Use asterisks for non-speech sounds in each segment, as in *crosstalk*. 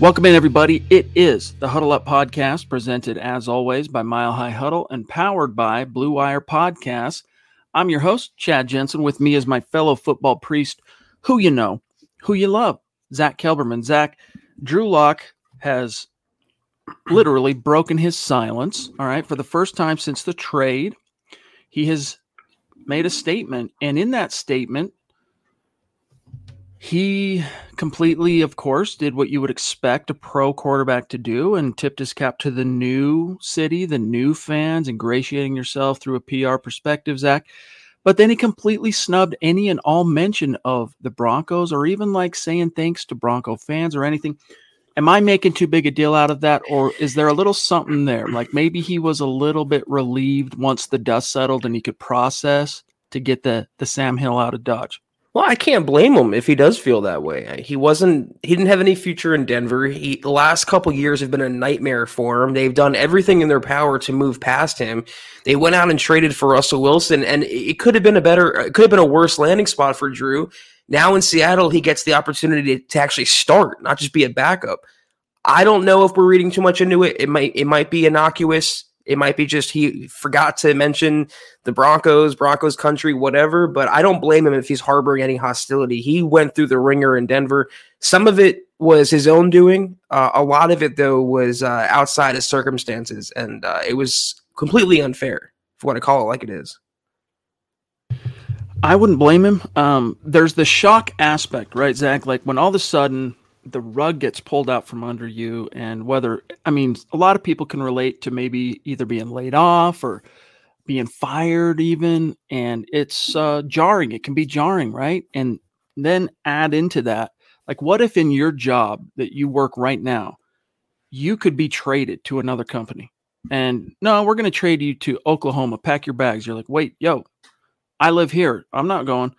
Welcome in, everybody. It is the Huddle Up Podcast, presented as always by Mile High Huddle and powered by Blue Wire Podcasts. I'm your host, Chad Jensen. With me is my fellow football priest, who you know, who you love, Zack Kelberman. Zack, Drew Lock has literally broken his silence. All right. For the first time since the trade, he has made a statement. And in that statement, he completely, of course, did what you would expect a pro quarterback to do and tipped his cap to the new city, the new fans, ingratiating yourself through a PR perspective, Zack. But then he completely snubbed any and all mention of the Broncos or even like saying thanks to Bronco fans or anything. Am I making too big a deal out of that? Or is there a little something there? Like maybe he was a little bit relieved once the dust settled and he could process to get the, the Sam Hill out of Dodge. Well, I can't blame him if he does feel that way. He wasn't he didn't have any future in Denver. He the last couple years have been a nightmare for him. They've done everything in their power to move past him. They went out and traded for Russell Wilson and it could have been a better it could have been a worse landing spot for Drew. Now in Seattle, he gets the opportunity to, actually start, not just be a backup. I don't know if we're reading too much into it. It might it might be innocuous. It might be just he forgot to mention the Broncos, Broncos country, whatever. But I don't blame him if he's harboring any hostility. He went through the ringer in Denver. Some of it was his own doing. Uh, a lot of it, though, was uh, outside of circumstances, and uh, it was completely unfair. If you want to call it like it is. I wouldn't blame him. Um, there's the shock aspect, right, Zack? Like when all of a sudden the rug gets pulled out from under you and whether i mean a lot of people can relate to maybe either being laid off or being fired even and it's uh, jarring. It can be jarring right? And then add into that like what if in your job that you work right now you could be traded to another company? And no we're going to trade you to oklahoma. Pack your bags. You're like wait yo i live here. I'm not going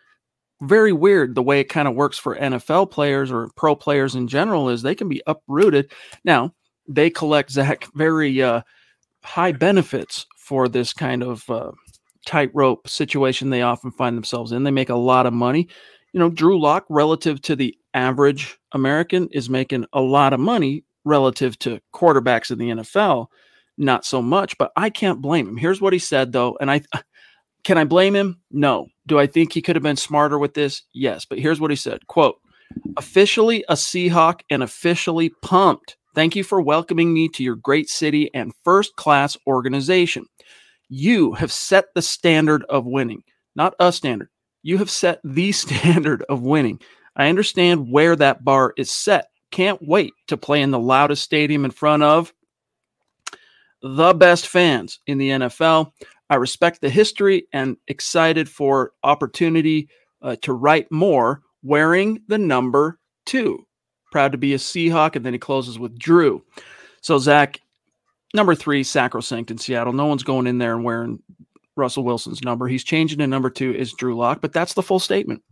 very weird the way it kind of works for NFL players or pro players in general is they can be uprooted. Now, they collect *laughs* Zack very uh, high benefits for this kind of uh, tightrope situation they often find themselves in. They make a lot of money. You know, Drew Lock, relative to the average American, is making a lot of money relative to quarterbacks in the NFL. Not so much, but I can't blame him. Here's what he said, though, and I can I blame him? No. Do I think he could have been smarter with this? Yes. But here's what he said quote, officially a Seahawk and officially pumped. Thank you for welcoming me to your great city and first class organization. You have set the standard of winning, not a standard. You have set the *laughs* standard of winning. I understand where that bar is set. Can't wait to play in the loudest stadium in front of the best fans in the NFL. I respect the history and excited for opportunity uh, to write more wearing the number two. Proud to be a Seahawk. And then he closes with Drew. So, Zack, number three, sacrosanct in Seattle. No one's going in there and wearing Russell Wilson's number. He's changing to number two is Drew Lock, but that's the full statement.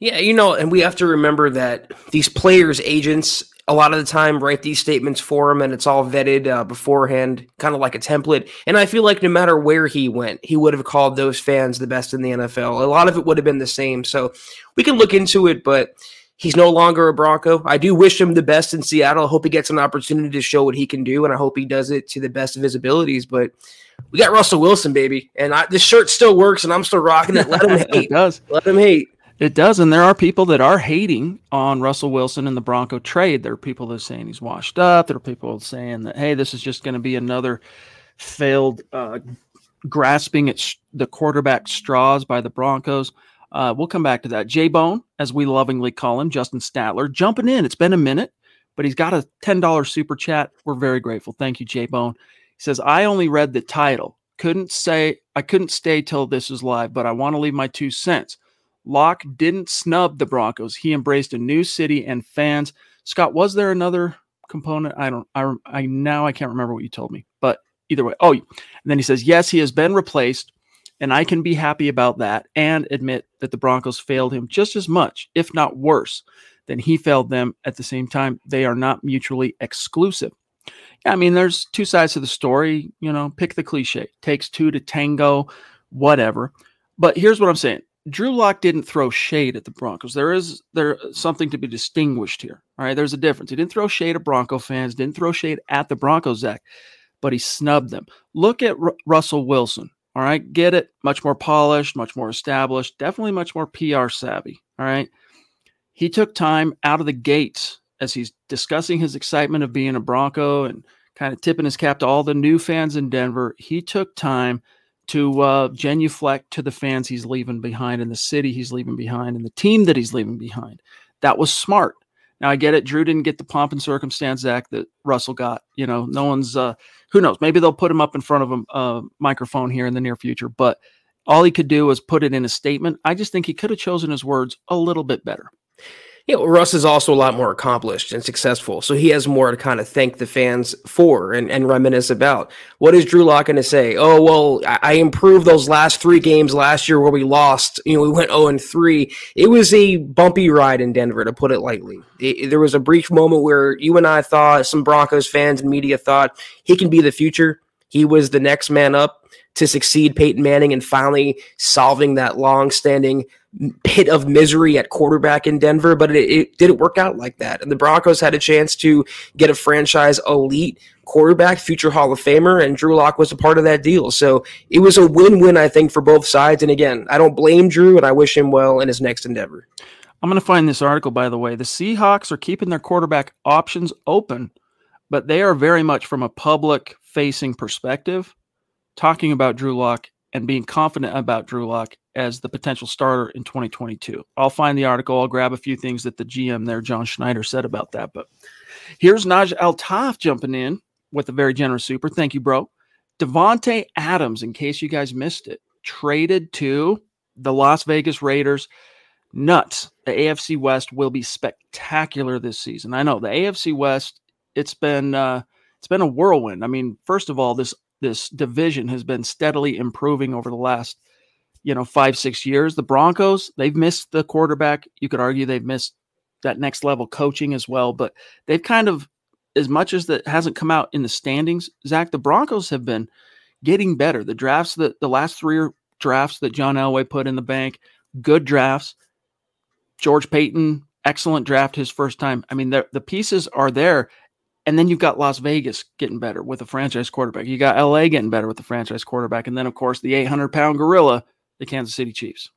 Yeah, you know, and we have to remember that these players' agents a lot of the time write these statements for him and it's all vetted uh, beforehand, kind of like a template. And I feel like no matter where he went, he would have called those fans the best in the NFL. A lot of it would have been the same. So we can look into it, but he's no longer a Bronco. I do wish him the best in Seattle. I hope he gets an opportunity to show what he can do, and I hope he does it to the best of his abilities. But we got Russell Wilson, baby, and I, this shirt still works, and I'm still rocking it. Let him *laughs* hate. it does. Let him hate. It does, and there are people that are hating on Russell Wilson and the Bronco trade. There are people that are saying he's washed up. There are people saying that hey, this is just going to be another failed uh, grasping at sh- the quarterback straws by the Broncos. Uh, we'll come back to that. J Bone, as we lovingly call him, Justin Statler, jumping in. It's been a minute, but he's got a $10 super chat. We're very grateful. Thank you, J Bone. He says, I only read the title. Couldn't say, I couldn't stay till this is live, but I want to leave my two cents. Lock didn't snub the Broncos. He embraced a new city and fans. Scott, was there another component? I don't, I, I now I can't remember what you told me, but either way. Oh, and then he says, yes, he has been replaced, and I can be happy about that and admit that the Broncos failed him just as much, if not worse, than he failed them at the same time. They are not mutually exclusive. Yeah, I mean, there's two sides to the story. You know, pick the cliche. Takes two to tango, whatever. But here's what I'm saying. Drew Lock didn't throw shade at the Broncos. There is there something to be distinguished here. All right, there's a difference. He didn't throw shade at Bronco fans. Didn't throw shade at the Broncos, Zack but he snubbed them. Look at R- Russell Wilson. All right, get it? Much more polished, much more established, definitely much more PR savvy. All right. He took time out of the gates as he's discussing his excitement of being a Bronco and kind of tipping his cap to all the new fans in Denver. He took time to uh, genuflect to the fans he's leaving behind and the city he's leaving behind and the team that he's leaving behind. That was smart. Now I get it. Drew didn't get the pomp and circumstance act that Russell got. You know, no one's. Uh, who knows? Maybe they'll put him up in front of a microphone here in the near future. But all he could do was put it in a statement. I just think he could have chosen his words a little bit better know, Russ is also a lot more accomplished and successful. So he has more to kind of thank the fans for and, and reminisce about. What is Drew Lock going to say? Oh, well, I, I improved those last three games last year where we lost. You know, we went 0 and 3. It was a bumpy ride in Denver, to put it lightly. It, there was a brief moment where you and I thought, some Broncos fans and media thought he can be the future. He was the next man up to succeed Peyton Manning and finally solving that long-standing pit of misery at quarterback in Denver, but it, it, didn't work out like that. And the Broncos had a chance to get a franchise elite quarterback, future Hall of Famer, and Drew Lock was a part of that deal. So it was a win-win, I think, for both sides. And again, I don't blame Drew, and I wish him well in his next endeavor. I'm going to find this article, by the way. The Seahawks are keeping their quarterback options open, but they are very much from a public-facing perspective talking about Drew Lock and being confident about Drew Lock as the potential starter in 2022. I'll find the article. I'll grab a few things that the GM there, John Schneider, said about that. But here's Naj Al-Taf jumping in with a very generous super. Thank you, bro. Davante Adams, in case you guys missed it, traded to the Las Vegas Raiders. Nuts. The AFC West will be spectacular this season. I know the AFC West. It's been uh, it's been a whirlwind. I mean, first of all, this this division has been steadily improving over the last, you know, five, six years. The Broncos, they've missed the quarterback. You could argue they've missed that next level coaching as well, but they've kind of, as much as that hasn't come out in the standings, Zack, the Broncos have been getting better. The drafts that the last three drafts that John Elway put in the bank, good drafts. George Paton excellent draft his first time. I mean, the, the pieces are there. And then you've got Las Vegas getting better with a franchise quarterback. You got LA getting better with the franchise quarterback. And then, of course, the 800 pound gorilla, the Kansas City Chiefs.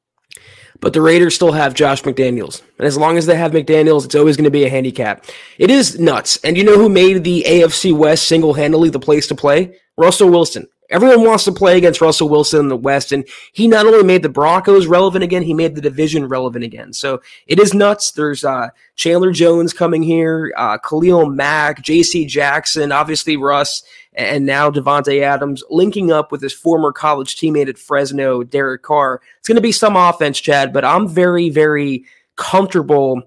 But the Raiders still have Josh McDaniels. And as long as they have McDaniels, it's always going to be a handicap. It is nuts. And you know who made the AFC West single handedly the place to play? Russell Wilson. Everyone wants to play against Russell Wilson in the West, and he not only made the Broncos relevant again, he made the division relevant again. So it is nuts. There's uh, Chandler Jones coming here, uh, Khalil Mack, J.C. Jackson, obviously Russ, and now Davante Adams linking up with his former college teammate at Fresno, Derek Carr. It's going to be some offense, Chad, but I'm very, very comfortable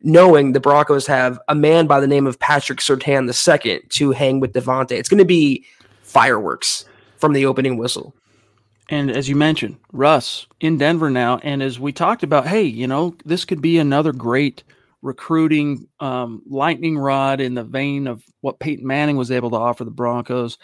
knowing the Broncos have a man by the name of Patrick Surtain II to hang with Davante. It's going to be fireworks from the opening whistle. And as you mentioned, Russ in Denver now. And as we talked about, hey, you know, this could be another great recruiting um, lightning rod in the vein of what Peyton Manning was able to offer the Broncos.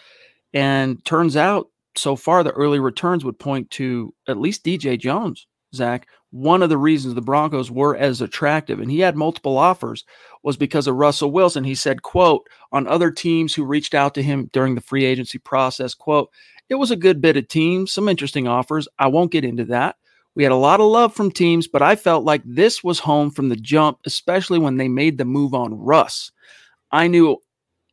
And turns out, so far, the early returns would point to at least DJ Jones, Zack. One of the reasons the Broncos were as attractive, and he had multiple offers, was because of Russell Wilson. He said, quote, on other teams who reached out to him during the free agency process, quote, it was a good bit of teams, some interesting offers. I won't get into that. We had a lot of love from teams, but I felt like this was home from the jump, especially when they made the move on Russ. I knew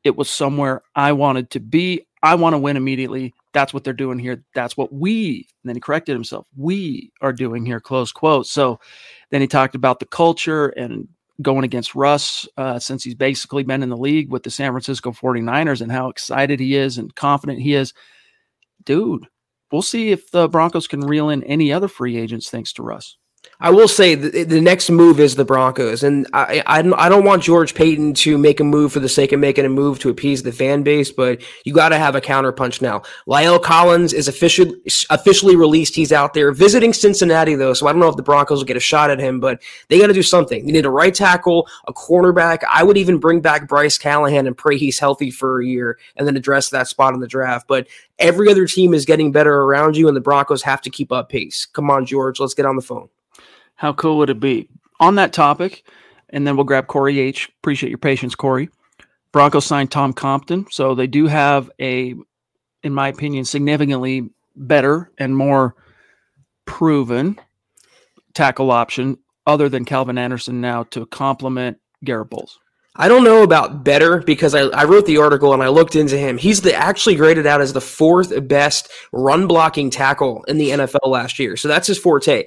it was somewhere I wanted to be. I want to win immediately. That's what they're doing here. That's what we, then he corrected himself, we are doing here, close quote. So then he talked about the culture and going against Russ uh, since he's basically been in the league with the San Francisco 49ers and how excited he is and confident he is. Dude, we'll see if the Broncos can reel in any other free agents thanks to Russ. I will say the, the next move is the Broncos, and I, I I don't want George Paton to make a move for the sake of making a move to appease the fan base, but you got to have a counterpunch now. La'el Collins is officially officially released; he's out there visiting Cincinnati, though, so I don't know if the Broncos will get a shot at him, but they got to do something. You need a right tackle, a cornerback. I would even bring back Bryce Callahan and pray he's healthy for a year, and then address that spot in the draft. But every other team is getting better around you, and the Broncos have to keep up pace. Come on, George, let's get on the phone. How cool would it be? On that topic, and then we'll grab Corey H. Appreciate your patience, Corey. Broncos signed Tom Compton, so they do have a, in my opinion, significantly better and more proven tackle option other than Calvin Anderson now to complement Garett Bolles. I don't know about better because I, I wrote the article and I looked into him. He's the actually graded out as the fourth best run blocking tackle in the NFL last year. So that's his forte.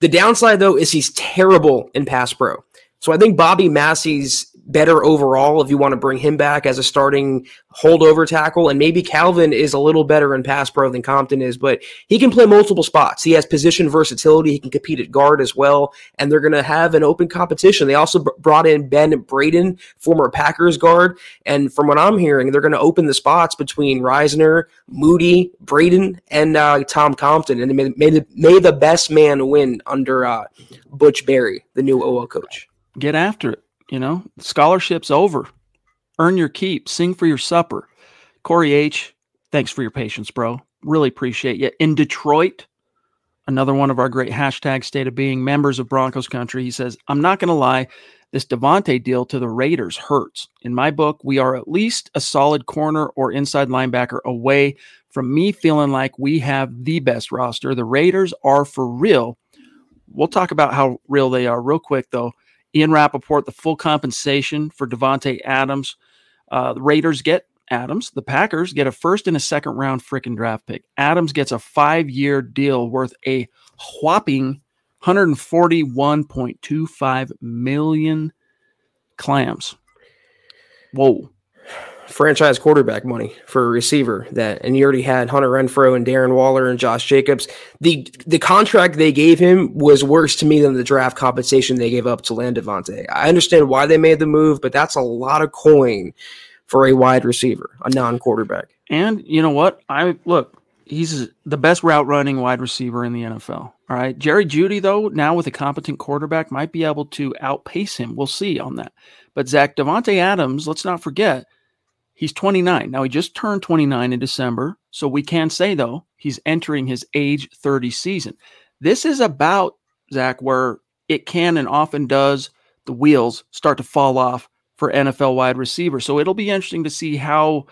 The downside, though, is he's terrible in pass pro. So I think Bobby Massie's better overall if you want to bring him back as a starting holdover tackle. And maybe Calvin is a little better in pass pro than Compton is, but he can play multiple spots. He has position versatility. He can compete at guard as well. And they're going to have an open competition. They also b- brought in Ben Braden, former Packers guard. And from what I'm hearing, they're going to open the spots between Risner, Moody, Braden, and uh, Tom Compton. And may, may, the, may the best man win under uh, Butch Barry, the new OL coach. Get after it. You know, scholarship's over. Earn your keep. Sing for your supper. Corey H., thanks for your patience, bro. Really appreciate you. In Detroit, another one of our great hashtag state of being members of Broncos country, he says, I'm not going to lie. This Davante deal to the Raiders hurts. In my book, we are at least a solid corner or inside linebacker away from me feeling like we have the best roster. The Raiders are for real. We'll talk about how real they are real quick, though. Ian Rapoport, the full compensation for Davante Adams. Uh, the Raiders get Adams. The Packers get a first and a second round freaking draft pick. Adams gets a five year deal worth a whopping 141.25 million clams. Whoa franchise quarterback money for a receiver that and you already had Hunter Renfrow and Darren Waller and Josh Jacobs. The the contract they gave him was worse to me than the draft compensation they gave up to land. I understand why they made the move, but that's a lot of coin for a wide receiver, a non-quarterback. And you know what? I look, he's the best route running wide receiver in the NFL. All right. Jerry Jeudy, though, now with a competent quarterback, might be able to outpace him. We'll see on that. But Zack Davante Adams, let's not forget, He's 29. Now, he just turned 29 in December. So we can say, though, he's entering his age 30 season. This is about, Zack, where it can and often does, the wheels start to fall off for NFL wide receivers. So it'll be interesting to see how,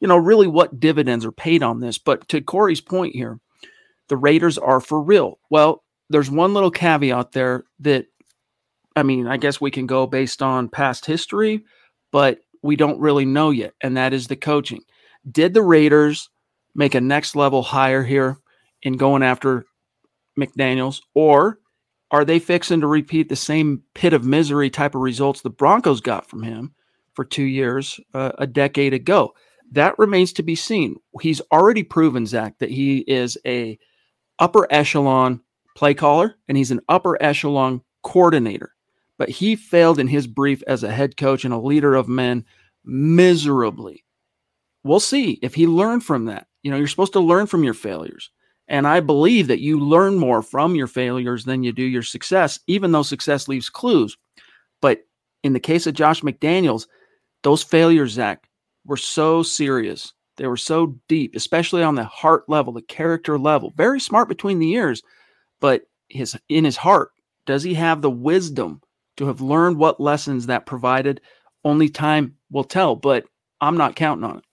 you know, really what dividends are paid on this. But to Corey's point here, the Raiders are for real. Well, there's one little caveat there that, I mean, I guess we can go based on past history, but we don't really know yet, and that is the coaching. Did the Raiders make a next level hire here in going after McDaniels, or are they fixing to repeat the same pit of misery type of results the Broncos got from him for two years uh, a decade ago? That remains to be seen. He's already proven, Zack, that he is a upper echelon play caller and he's an upper echelon coordinator but he failed in his brief as a head coach and a leader of men miserably. We'll see if he learned from that. You know, you're supposed to learn from your failures. And I believe that you learn more from your failures than you do your success, even though success leaves clues. But in the case of Josh McDaniels, those failures, Zack, were so serious. They were so deep, especially on the heart level, the character level. Very smart between the ears, but his in his heart, does he have the wisdom to have learned what lessons that provided. Only time will tell, but I'm not counting on it.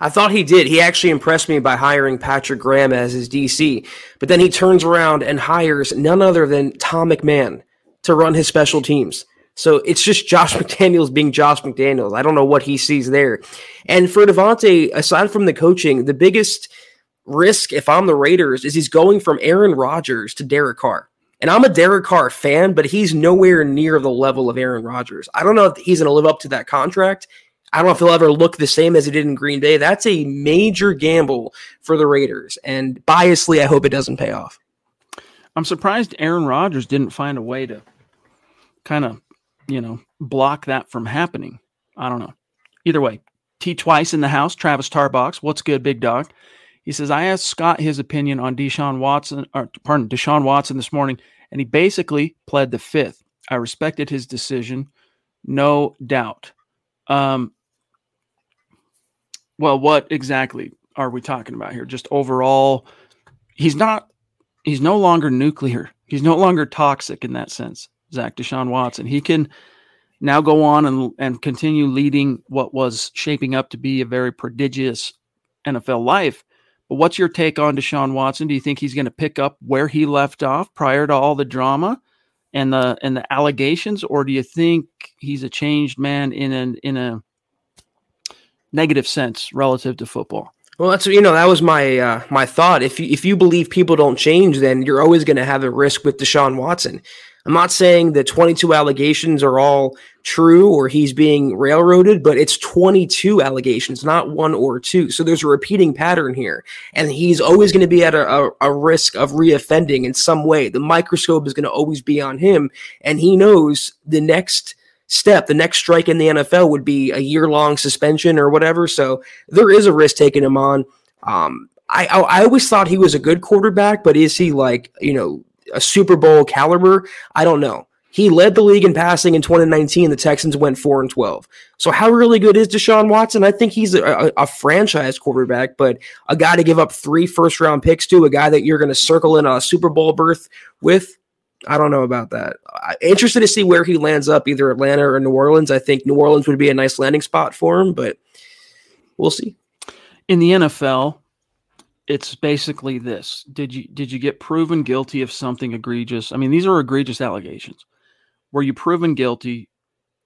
I thought he did. He actually impressed me by hiring Patrick Graham as his DC, but then he turns around and hires none other than Tom McMahon to run his special teams. So it's just *laughs* Josh McDaniels being Josh McDaniels. I don't know what he sees there. And for Davante, aside from the coaching, the biggest risk if I'm the Raiders is he's going from Aaron Rodgers to Derek Carr. And I'm a Derek Carr fan, but he's nowhere near the level of Aaron Rodgers. I don't know if he's going to live up to that contract. I don't know if he'll ever look the same as he did in Green Bay. That's a major gamble for the Raiders. And biasly, I hope it doesn't pay off. I'm surprised Aaron Rodgers didn't find a way to kind of, you know, block that from happening. I don't know. Either way, T twice in the house, Travis Tarbox. What's good, big dog? He says, I asked Scott his opinion on Deshaun Watson, or pardon, Deshaun Watson this morning, and he basically pled the fifth. I respected his decision, no doubt. Um, well, what exactly are we talking about here? Just overall, he's not, he's no longer nuclear. He's no longer toxic in that sense, Zack Deshaun Watson. He can now go on and, and continue leading what was shaping up to be a very prodigious NFL life. What's your take on Deshaun Watson? Do you think he's going to pick up where he left off prior to all the drama and the and the allegations, or do you think he's a changed man in an in a negative sense relative to football? Well, that's you know that was my uh, my thought. If you, if you believe people don't change, then you're always going to have a risk with Deshaun Watson. I'm not saying the 22 allegations are all true or he's being railroaded, but it's 22 allegations, not one or two. So there's a repeating pattern here. And he's always going to be at a, a, a risk of reoffending in some way. The microscope is going to always be on him. And he knows the next step, the next strike in the NFL would be a year long suspension or whatever. So there is a risk taking him on. Um, I, I, I always thought he was a good quarterback, but is he like, you know, a Super Bowl caliber? I don't know. He led the league in passing in 2019. The Texans went four and 12. So how really good is Deshaun Watson? I think he's a, a, a franchise quarterback, but a guy to give up three first round picks to, a guy that you're going to circle in a Super Bowl berth with. I don't know about that. I'm interested to see where he lands up, either Atlanta or New Orleans. I think New Orleans would be a nice landing spot for him, but we'll see. In the NFL, it's basically this. Did you did you get proven guilty of something egregious? I mean these are egregious allegations. Were you proven guilty?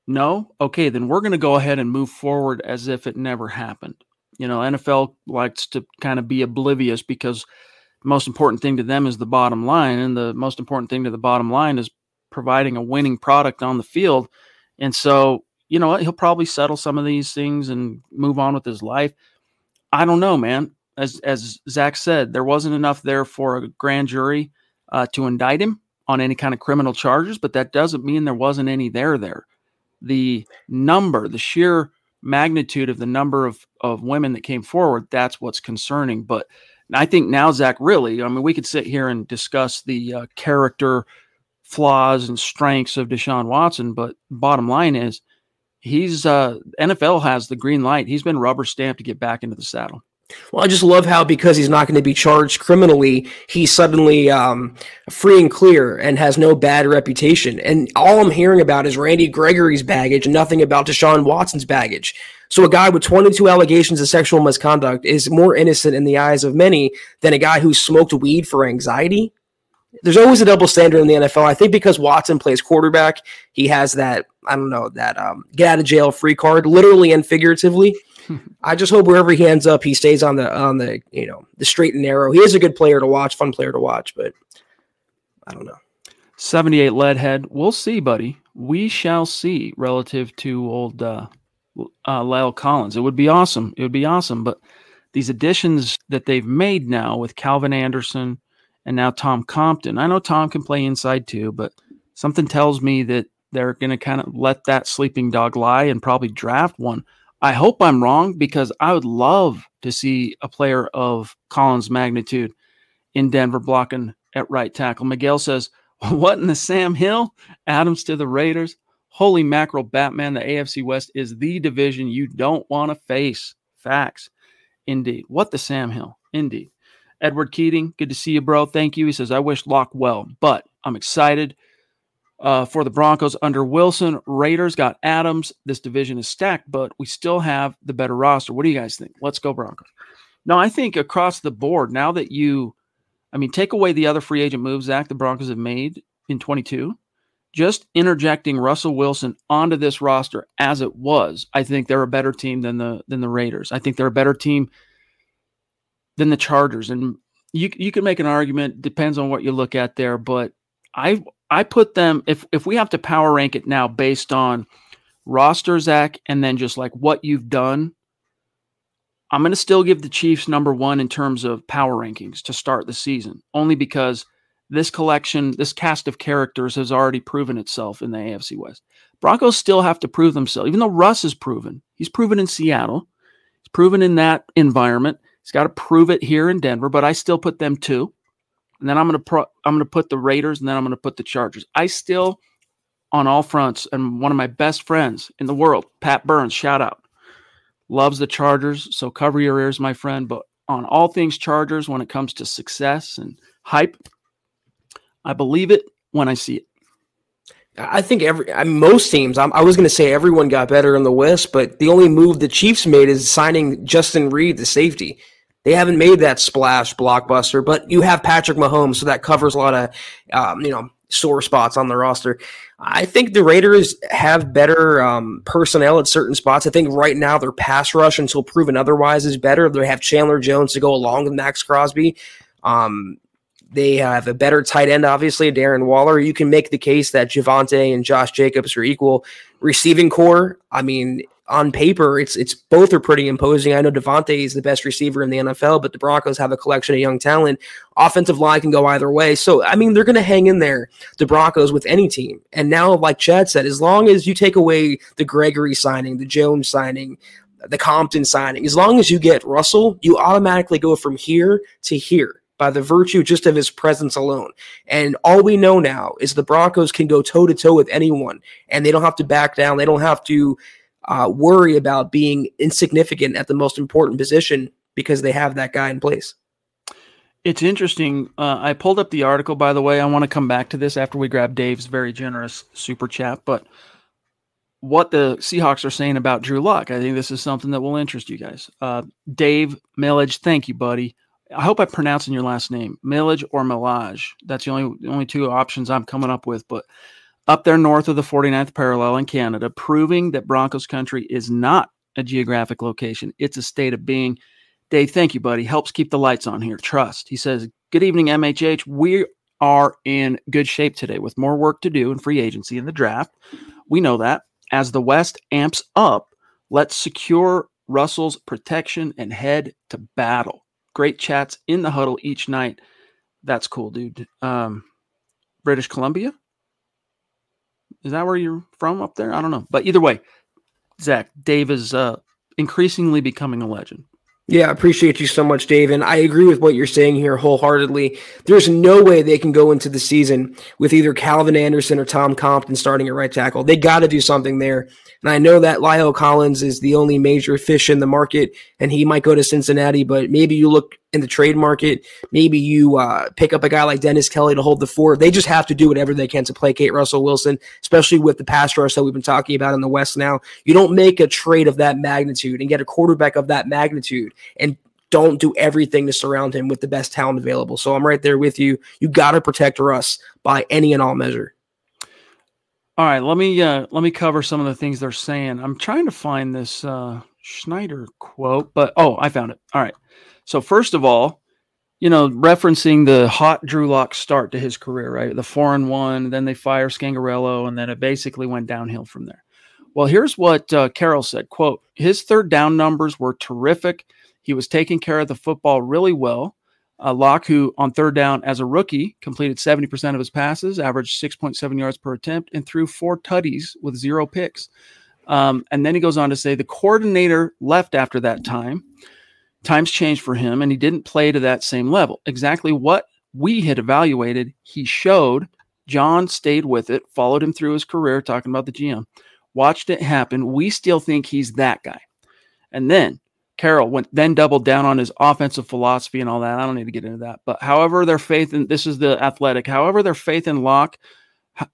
No? Okay then we're going to go ahead and move forward as if it never happened. You know nfl likes to kind of be oblivious because the most important thing to them is the bottom line and the most important thing to the bottom line is providing a winning product on the field. And so you know what? He'll probably settle some of these things and move on with his life. I don't know man as as Zack said, there wasn't enough there for a grand jury uh, to indict him on any kind of criminal charges, but that doesn't mean there wasn't any there there. The number, the sheer magnitude of the number of, of women that came forward, that's what's concerning. But I think now, Zack, really, I mean, we could sit here and discuss the uh, character flaws and strengths of Deshaun Watson, but bottom line is he's uh, NFL has the green light. He's been rubber stamped to get back into the saddle. Well, I just love how because he's not going to be charged criminally, he's suddenly um, free and clear and has no bad reputation. And all I'm hearing about is Randy Gregory's baggage and nothing about Deshaun Watson's baggage. So a guy with 22 allegations of sexual misconduct is more innocent in the eyes of many than a guy who smoked weed for anxiety. There's always a double standard in the NFL. I think because Watson plays quarterback, he has that I don't know that um, get out of jail free card, literally and figuratively. *laughs* I just hope wherever he ends up, he stays on the on the you know the straight and narrow. He is a good player to watch, fun player to watch, but I don't know. 78 leadhead. We'll see, buddy. We shall see relative to old uh, uh, La'el Collins. It would be awesome. It would be awesome. But these additions that they've made now with Calvin Anderson and now Tom Compton. I know Tom can play inside too, but something tells me that they're going to kind of let that sleeping dog lie and probably draft one I hope I'm wrong because I would love to see a player of Collins' magnitude in Denver blocking at right tackle. Miguel says, *laughs* What in the Sam Hill? Adams to the Raiders. Holy mackerel, Batman. The AFC West is the division you don't want to face. Facts. Indeed. What the Sam Hill? Indeed. Edward Keating, good to see you, bro. Thank you. He says, I wish Lock well, but I'm excited uh, for the Broncos under Wilson. Raiders got Adams. This division is stacked, but we still have the better roster. What do you guys think? Let's go Broncos. No, I think across the board, now that you, I mean, take away the other free agent moves, Zack, the Broncos have made in 22, just interjecting Russell Wilson onto this roster as it was, I think they're a better team than the than the Raiders. I think they're a better team than the Chargers. And you you can make an argument, depends on what you look at there, but I I put them if if we have to power rank it now based on roster, Zack, and then just like what you've done, I'm going to still give the Chiefs number one in terms of power rankings to start the season, only because this collection, this cast of characters has already proven itself in the AFC West. Broncos still have to prove themselves, even though Russ is proven. He's proven in Seattle, he's proven in that environment. He's got to prove it here in Denver, but I still put them two. And then I'm going to pro- I'm going to put the Raiders, and then I'm going to put the Chargers. I still on all fronts, and one of my best friends in the world, Pat Burns, shout out, loves the Chargers. So cover your ears, my friend. But on all things Chargers, when it comes to success and hype, I believe it when I see it. I think every I mean, most teams. I'm, i was going to say everyone got better in the West, but the only move the Chiefs made is signing Justin Reid, the safety. They haven't made that splash blockbuster, but you have Patrick Mahomes, so that covers a lot of um, you know sore spots on the roster. I think the Raiders have better um, personnel at certain spots. I think right now their pass rush, until proven otherwise, is better. They have Chandler Jones to go along with Maxx Crosby. Um, they have a better tight end, obviously, Darren Waller. You can make the case that Javonte and Josh Jacobs are equal receiving core. I mean, on paper, it's it's both are pretty imposing. I know Davante is the best receiver in the NFL, but the Broncos have a collection of young talent. Offensive line can go either way. So I mean, they're going to hang in there, the Broncos, with any team. And now, like Chad said, as long as you take away the Gregory signing, the Jones signing, the Compton signing, as long as you get Russell, you automatically go from here to here by the virtue just of his presence alone. And all we know now is the Broncos can go toe to toe with anyone, and they don't have to back down. They don't have to uh, worry about being insignificant at the most important position because they have that guy in place. It's interesting. Uh, I pulled up the article, by the way. I want to come back to this after we grab Dave's very generous super chat. But what the Seahawks are saying about Drew Lock, I think this is something that will interest you guys. Uh, Dave Millage, thank you, buddy. I hope I'm pronouncing your last name, Millage or Millage. That's the only the only two options I'm coming up with. But up there north of the 49th parallel in Canada, proving that Broncos country is not a geographic location. It's a state of being. Dave, thank you, buddy. Helps keep the lights on here. Trust. He says, Good evening, MHH. We are in good shape today with more work to do in free agency in the draft. We know that. As the West amps up, let's secure Russell's protection and head to battle. Great chats in the huddle each night. That's cool, dude. Um, British Columbia? Is that where you're from up there? I don't know. But either way, Zach, Dave is uh, increasingly becoming a legend. Yeah, I appreciate you so much, Dave. And I agree with what you're saying here wholeheartedly. There's no way they can go into the season with either Calvin Anderson or Tom Compton starting at right tackle. They got to do something there. And I know that La'el Collins is the only major fish in the market, and he might go to Cincinnati, but maybe you look in the trade market. Maybe you uh, pick up a guy like Dennis Kelly to hold the fort. They just have to do whatever they can to placate Russell Wilson, especially with the pass rush that we've been talking about in the West now. You don't make a trade of that magnitude and get a quarterback of that magnitude and don't do everything to surround him with the best talent available. So I'm right there with you. You got to protect Russ by any and all measure. All right, let me uh, let me cover some of the things they're saying. I'm trying to find this uh, Schneider quote, but oh, I found it. All right. So first of all, you know, referencing the hot Drew Lock start to his career, right? The four and one, then they fire Scangarello, and then it basically went downhill from there. Well, here's what uh, Carroll said: "Quote: His third down numbers were terrific. He was taking care of the football really well. Uh, Lock, who on third down as a rookie completed 70% of his passes, averaged 6.7 yards per attempt, and threw four tutties with zero picks. Um, and then he goes on to say the coordinator left after that time. Times changed for him, and he didn't play to that same level. Exactly what we had evaluated, he showed. John stayed with it, followed him through his career, talking about the GM, watched it happen. We still think he's that guy. And then Carroll went then doubled down on his offensive philosophy and all that. I don't need to get into that. But however, their faith in this is the athletic. However, their faith in Lock,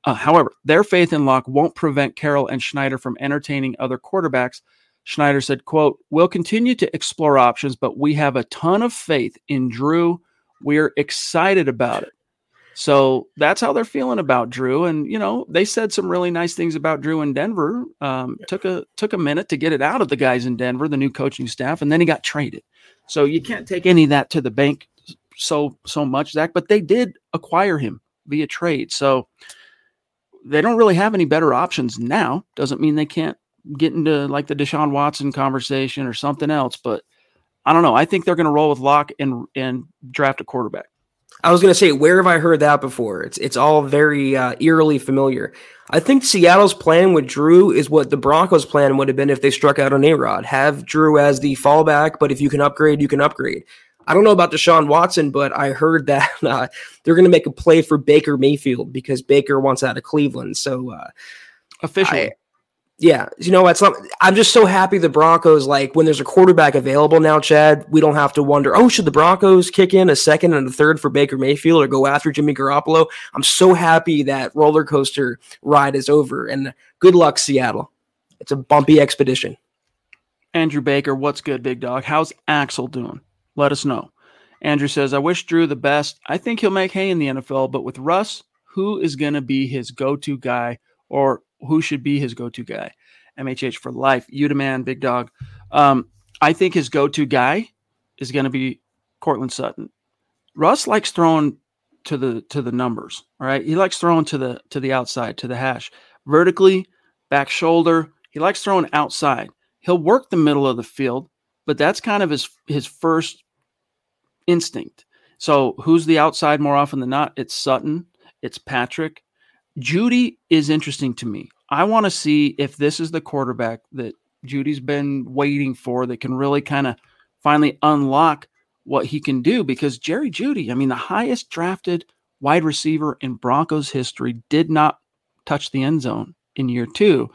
uh, however, their faith in Lock won't prevent Carroll and Schneider from entertaining other quarterbacks. Schneider said, quote, We'll continue to explore options, but we have a ton of faith in Drew. We're excited about it. So that's how they're feeling about Drew. And you know, they said some really nice things about Drew in Denver. Um, took a took a minute to get it out of the guys in Denver, the new coaching staff, and then he got traded. So you can't take any of that to the bank so so much, Zack. But they did acquire him via trade. So they don't really have any better options now. Doesn't mean they can't get into like the Deshaun Watson conversation or something else. But I don't know. I think they're going to roll with Lock and and draft a quarterback. I was going to say, where have I heard that before? It's it's all very uh, eerily familiar. I think Seattle's plan with Drew is what the Broncos' plan would have been if they struck out on A Rod. Have Drew as the fallback, but if you can upgrade, you can upgrade. I don't know about Deshaun Watson, but I heard *laughs* that uh, they're going to make a play for Baker Mayfield because Baker wants out of Cleveland. So, uh, officially, I, yeah, you know what? I'm just so happy the Broncos, like when there's a quarterback available now, Chad, we don't have to wonder, oh, should the Broncos kick in a second and a third for Baker Mayfield or go after Jimmy Garoppolo? I'm so happy that roller coaster ride is over. And good luck, Seattle. It's a bumpy expedition. Andrew Baker, what's good, big dog? How's Axel doing? Let us know. Andrew says, I wish Drew the best. I think he'll make hay in the NFL, but with Russ, who is going to be his go to guy or who should be his go to guy? MHH for life. Udaman, big dog. Um, I think his go to guy is going to be Courtland Sutton. Russ likes throwing to the to the numbers. All right, he likes throwing to the to the outside to the hash vertically, back shoulder. He likes throwing outside. He'll work the middle of the field, but that's kind of his his first instinct. So who's the outside more often than not? It's Sutton. It's Patrick. Jeudy is interesting to me. I want to see if this is the quarterback that Jeudy's been waiting for that can really kind of finally unlock what he can do because Jerry Jeudy, I mean, the highest drafted wide receiver in Broncos history, did not touch the end zone in year two.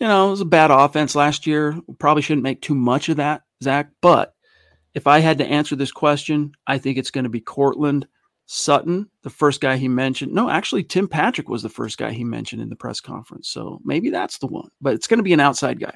You know, it was a bad offense last year. Probably shouldn't make too much of that, Zack. But if I had to answer this question, I think it's going to be Courtland Sutton, the first guy he mentioned. No, actually, Tim Patrick was the first guy he mentioned in the press conference. So maybe that's the one, but it's going to be an outside guy.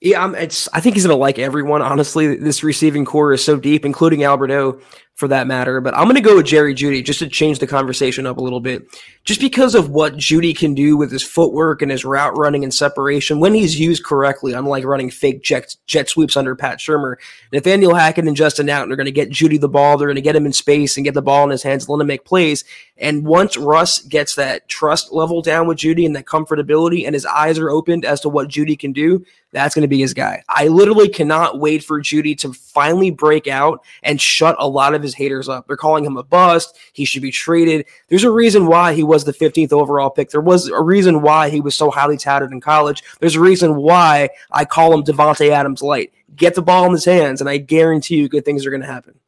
Yeah, it's. I think he's going to like everyone. Honestly, this receiving core is so deep, including Alberto for that matter. But I'm going to go with Jerry Jeudy just to change the conversation up a little bit, just because of what Jeudy can do with his footwork and his route running and separation when he's used correctly. Unlike running fake jet jet sweeps under Pat Shurmur, Nathaniel Hackett and Justin Outten are going to get Jeudy the ball. They're going to get him in space and get the ball in his hands, let him make plays. And once Russ gets that trust level down with Jeudy and that comfortability, and his eyes are opened as to what Jeudy can do, that's going to be his guy. I literally cannot wait for Jeudy to finally break out and shut a lot of his haters up. They're calling him a bust. He should be traded. There's a reason why he was the 15th overall pick. There was a reason why he was so highly touted in college. There's a reason why I call him Davante Adams light. Get the ball in his hands, and I guarantee you good things are going to happen.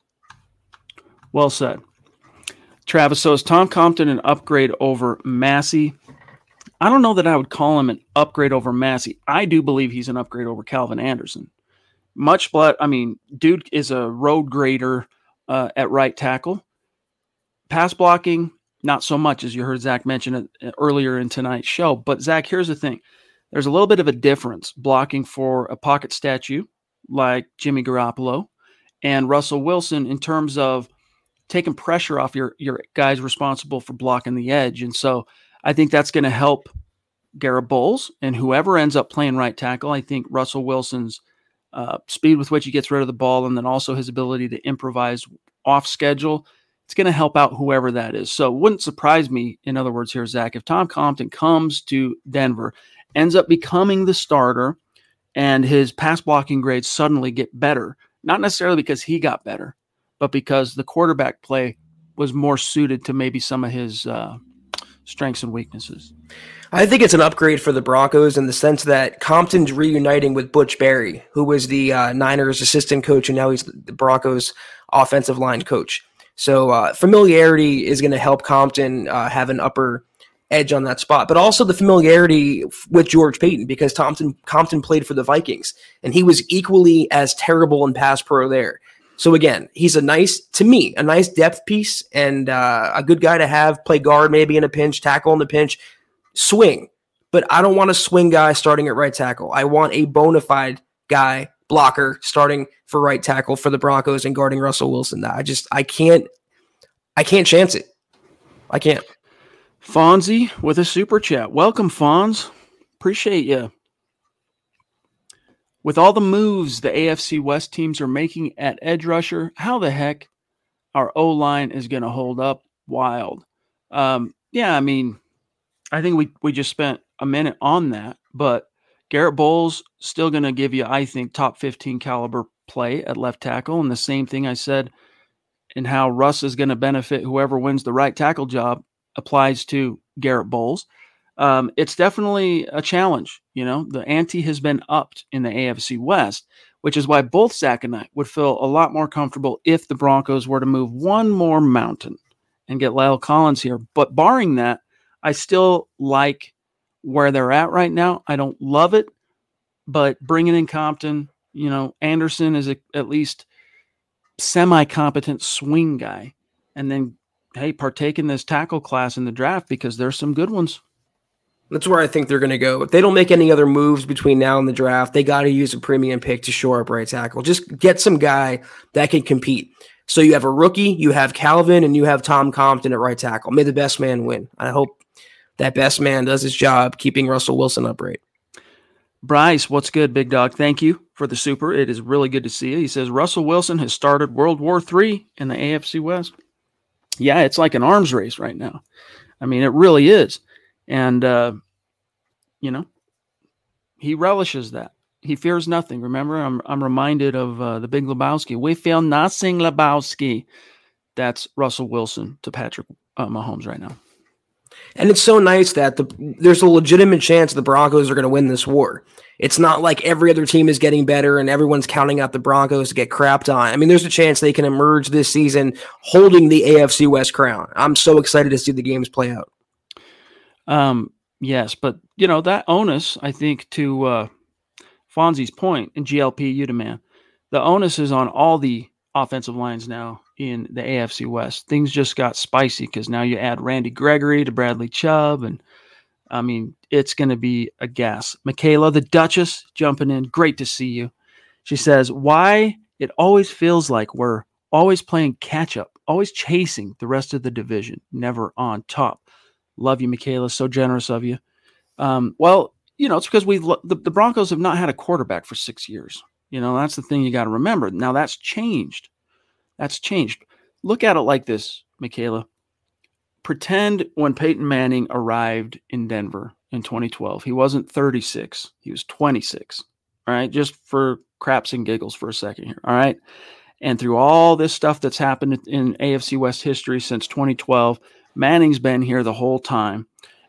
Well said. Travis, so is Tom Compton an upgrade over Massie? I don't know that I would call him an upgrade over Massie. I do believe he's an upgrade over Calvin Anderson. Much blood. I mean, dude is a road grader uh, at right tackle. Pass blocking, not so much as you heard Zack mention it uh, earlier in tonight's show. But Zack, here's the thing: there's a little bit of a difference blocking for a pocket statue like Jimmy Garoppolo and Russell Wilson in terms of taking pressure off your your guys responsible for blocking the edge. And so I think that's going to help Garett Bolles and whoever ends up playing right tackle. I think Russell Wilson's uh, speed with which he gets rid of the ball, and then also his ability to improvise off schedule. It's going to help out whoever that is. So it wouldn't surprise me, in other words, here, Zack, if Tom Compton comes to Denver, ends up becoming the starter, and his pass blocking grades suddenly get better. Not necessarily because he got better, but because the quarterback play was more suited to maybe some of his uh, strengths and weaknesses. I think it's an upgrade for the Broncos in the sense that Compton's reuniting with Butch Barry, who was the uh, Niners assistant coach, and now he's the Broncos offensive line coach. So uh, familiarity is going to help Compton uh, have an upper edge on that spot, but also the familiarity with George Paton because Compton Compton played for the Vikings and he was equally as terrible in pass pro there. So again, he's a nice to me, a nice depth piece and uh, a good guy to have play guard maybe in a pinch, tackle in the pinch swing, but I don't want a swing guy starting at right tackle. I want a bona fide guy blocker starting for right tackle for the Broncos and guarding Russell Wilson. I just I can't I can't chance it. I can't. Fonzie with a super chat. Welcome, Fonz. Appreciate you. With all the moves the AFC West teams are making at edge rusher, how the heck our O line is going to hold up? Wild. Um, yeah, I mean, I think we we just spent a minute on that, but Garett Bolles still going to give you, I think, top 15 caliber play at left tackle. And the same thing I said in how Russ is going to benefit whoever wins the right tackle job applies to Garett Bolles. Um, it's definitely a challenge. You know, the ante has been upped in the AFC West, which is why both Zach and I would feel a lot more comfortable if the Broncos were to move one more mountain and get La'el Collins here. But barring that, I still like where they're at right now. I don't love it, but bringing in Compton, you know, Anderson is a, at least semi competent swing guy. And then, hey, partake in this tackle class in the draft because there's some good ones. That's where I think they're going to go. If they don't make any other moves between now and the draft, they got to use a premium pick to shore up right tackle. Just get some guy that can compete. So you have a rookie, you have Calvin, and you have Tom Compton at right tackle. May the best man win. I hope that best man does his job keeping Russell Wilson upright. Bryce, what's good, big dog? Thank you for the super. It is really good to see you. He says Russell Wilson has started World War III in the AFC West. Yeah, it's like an arms race right now. I mean, it really is. And, uh, you know, he relishes that. He fears nothing. Remember, I'm, I'm reminded of uh, the big Lebowski. We feel nothing, Lebowski. That's Russell Wilson to Patrick uh, Mahomes right now. And it's so nice that the, there's a legitimate chance the Broncos are going to win this war. It's not like every other team is getting better and everyone's counting out the Broncos to get crapped on. I mean, there's a chance they can emerge this season holding the AFC West crown. I'm so excited to see the games play out. Um, yes, but you know that onus, I think, to uh, Fonzie's point in GLP Udaman, the onus is on all the offensive lines now in the AFC West. Things just got spicy because now you add Randy Gregory to Bradley Chubb, and I mean it's going to be a gas. Michaela, the Duchess, jumping in. Great to see you. She says, "Why it always feels like we're always playing catch up, always chasing the rest of the division, never on top." Love you, Michaela. So generous of you. Um, well, you know, it's because we the, the Broncos have not had a quarterback for six years. You know, that's the thing you got to remember. Now that's changed. That's changed. Look at it like this, Michaela. Pretend when Peyton Manning arrived in Denver in 2012, he wasn't 36, he was 26. All right, just for craps and giggles for a second here. All right. And through all this stuff that's happened in AFC West history since 2012, Manning's been here the whole time.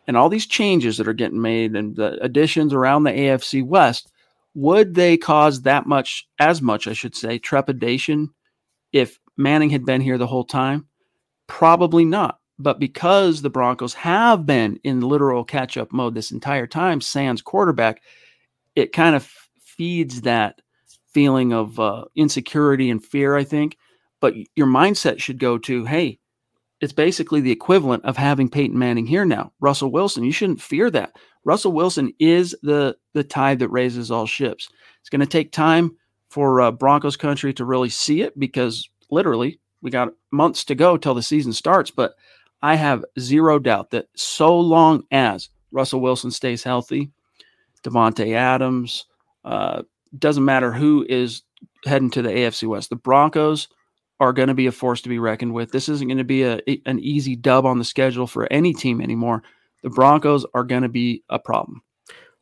And all these changes that are getting made and the additions around the AFC West, would they cause that much, as much, I should say, trepidation if Manning had been here the whole time? Probably not. But because the Broncos have been in literal catch up mode this entire time, sans quarterback, it kind of feeds that feeling of uh, insecurity and fear, I think. But your mindset should go to, hey, it's basically the equivalent of having Peyton Manning here now. Russell Wilson, you shouldn't fear that. Russell Wilson is the the tide that raises all ships. It's going to take time for uh, Broncos country to really see it because literally we got months to go till the season starts. But I have zero doubt that so long as Russell Wilson stays healthy, Davante Adams, uh, doesn't matter who is heading to the AFC West. The Broncos are going to be a force to be reckoned with. This isn't going to be a, an easy dub on the schedule for any team anymore. The Broncos are going to be a problem.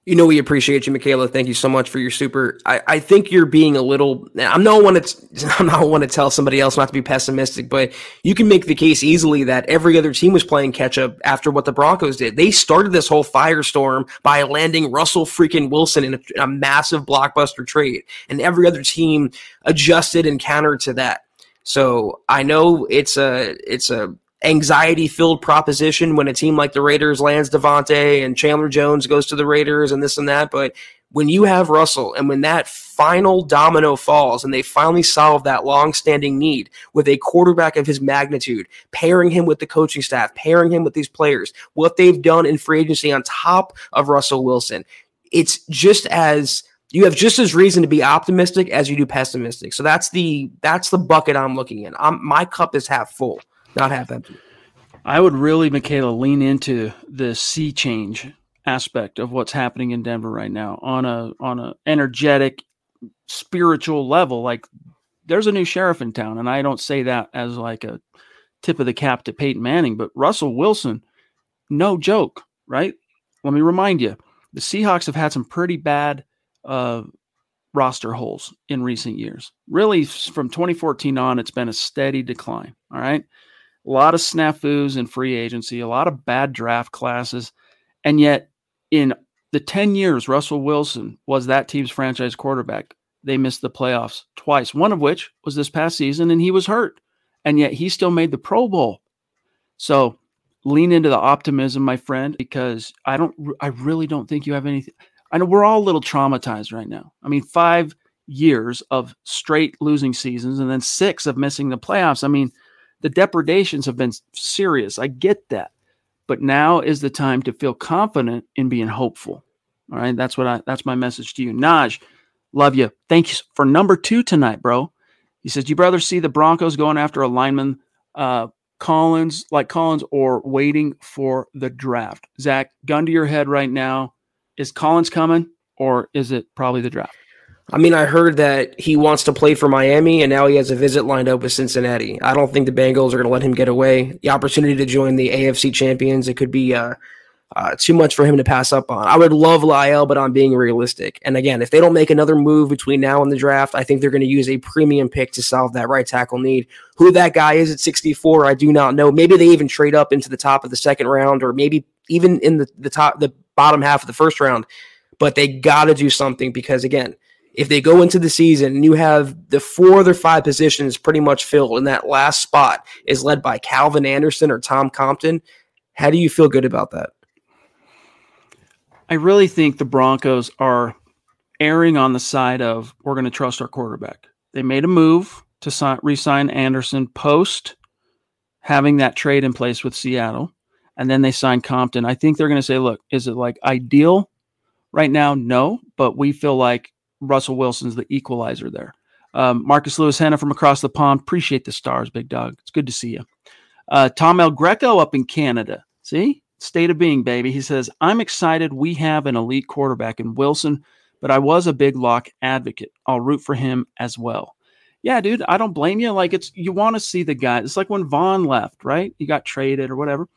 You know, we appreciate you, Michaela. Thank you so much for your super. I, I think you're being a little. I'm not one to. *laughs* I'm not one to tell somebody else not to be pessimistic, but you can make the case easily that every other team was playing catch up after what the Broncos did. They started this whole firestorm by landing Russell freaking Wilson in a, a massive blockbuster trade, and every other team adjusted and countered to that. So I know it's a it's a anxiety filled proposition when a team like the Raiders lands Davante and Chandler Jones goes to the Raiders and this and that. But when you have Russell and when that final domino falls and they finally solve that long-standing need with a quarterback of his magnitude, pairing him with the coaching staff, pairing him with these players, what they've done in free agency on top of Russell Wilson, it's just as you have just as reason to be optimistic as you do pessimistic. So that's the that's the bucket I'm looking in. I'm, my cup is half full, not half empty. I would really, Michaela, lean into the sea change aspect of what's happening in Denver right now on a on a energetic, spiritual level. Like there's a new sheriff in town, and I don't say that as like a tip of the cap to Peyton Manning, but Russell Wilson, no joke, right? Let me remind you, the Seahawks have had some pretty bad uh, roster holes in recent years. Really, from 2014 on, it's been a steady decline. All right. A lot of snafus in free agency, a lot of bad draft classes. And yet, in the 10 years Russell Wilson was that team's franchise quarterback, they missed the playoffs twice, one of which was this past season, and he was hurt. And yet, he still made the Pro Bowl. So, lean into the optimism, my friend, because I don't, I really don't think you have anything. I know we're all a little traumatized right now. I mean, five years of straight losing seasons and then six of missing the playoffs. I mean, the depredations have been serious. I get that. But now is the time to feel confident in being hopeful. All right. That's what I that's my message to you. Naj, love you. Thank you for number two tonight, bro. He says, Do you rather see the Broncos going after a lineman, uh, Collins, like Collins, or waiting for the draft? Zach, gun to your head right now is Collins coming or is it probably the draft? I mean, I heard that he wants to play for Miami and now he has a visit lined up with Cincinnati. I don't think the Bengals are going to let him get away. The opportunity to join the AFC champions, it could be uh, uh, too much for him to pass up on. I would love La'el, but I'm being realistic. And again, if they don't make another move between now and the draft, I think they're going to use a premium pick to solve that right tackle need. Who that guy is at 64, I do not know. Maybe they even trade up into the top of the second round, or maybe even in the, the top, the bottom half of the first round, but they got to do something because, again, if they go into the season and you have the four other five positions pretty much filled and that last spot is led by Calvin Anderson or Tom Compton, how do you feel good about that? I really think the Broncos are erring on the side of we're going to trust our quarterback. They made a move to sign, re-sign Anderson post having that trade in place with Seattle and then they sign Compton. I think they're going to say, look, is it like ideal right now? No, but we feel like Russell Wilson's the equalizer there. Um, Marcus Lewis Henna from across the pond. Appreciate the stars, big dog. It's good to see you. Uh, Tom El Greco up in Canada. See, state of being, baby. He says, I'm excited we have an elite quarterback in Wilson, but I was a big lock advocate. I'll root for him as well. Yeah, dude, I don't blame you. Like, it's you want to see the guy. It's like when Von left, right? He got traded or whatever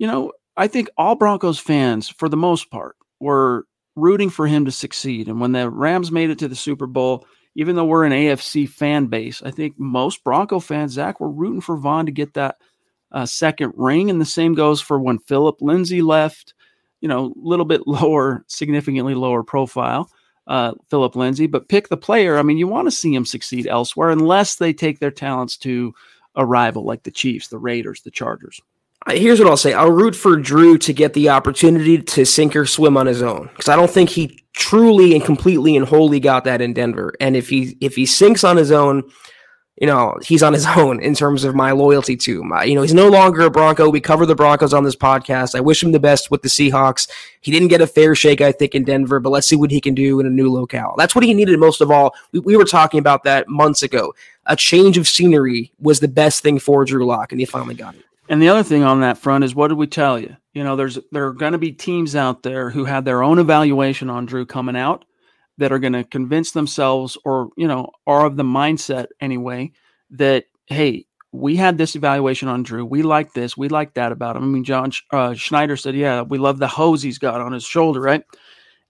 you know, I think all Broncos fans, for the most part, were rooting for him to succeed. And when the Rams made it to the Super Bowl, even though we're an AFC fan base, I think most Bronco fans, Zach, were rooting for Von to get that uh, second ring. And the same goes for when Phillip Lindsay left, you know, a little bit *laughs* lower, significantly lower profile, uh, Phillip Lindsay, but pick the player. I mean, you want to see him succeed elsewhere unless they take their talents to a rival like the Chiefs, the Raiders, the Chargers here's what I'll say. I'll root for Drew to get the opportunity to sink or swim on his own because I don't think he truly and completely and wholly got that in Denver. And if he if he sinks on his own, you know he's on his *laughs* own in terms of my loyalty to him. You know he's no longer a Bronco. We cover the Broncos on this podcast. I wish him the best with the Seahawks. He didn't get a fair shake, I think, in Denver, but let's see what he can do in a new locale. That's what he needed most of all. We, we were talking about that months ago. A change of scenery was the best thing for Drew Lock, and he finally got it. And the other thing on that front is what did we tell you? You know, there's there are going to be teams out there who have their own evaluation on Drew coming out that are going to convince themselves or, you know, are of the mindset anyway that hey, we had this evaluation on Drew. We like this. We like that about him. I mean, John uh, Schneider said, "Yeah, we love the hose he's got on his shoulder, right?"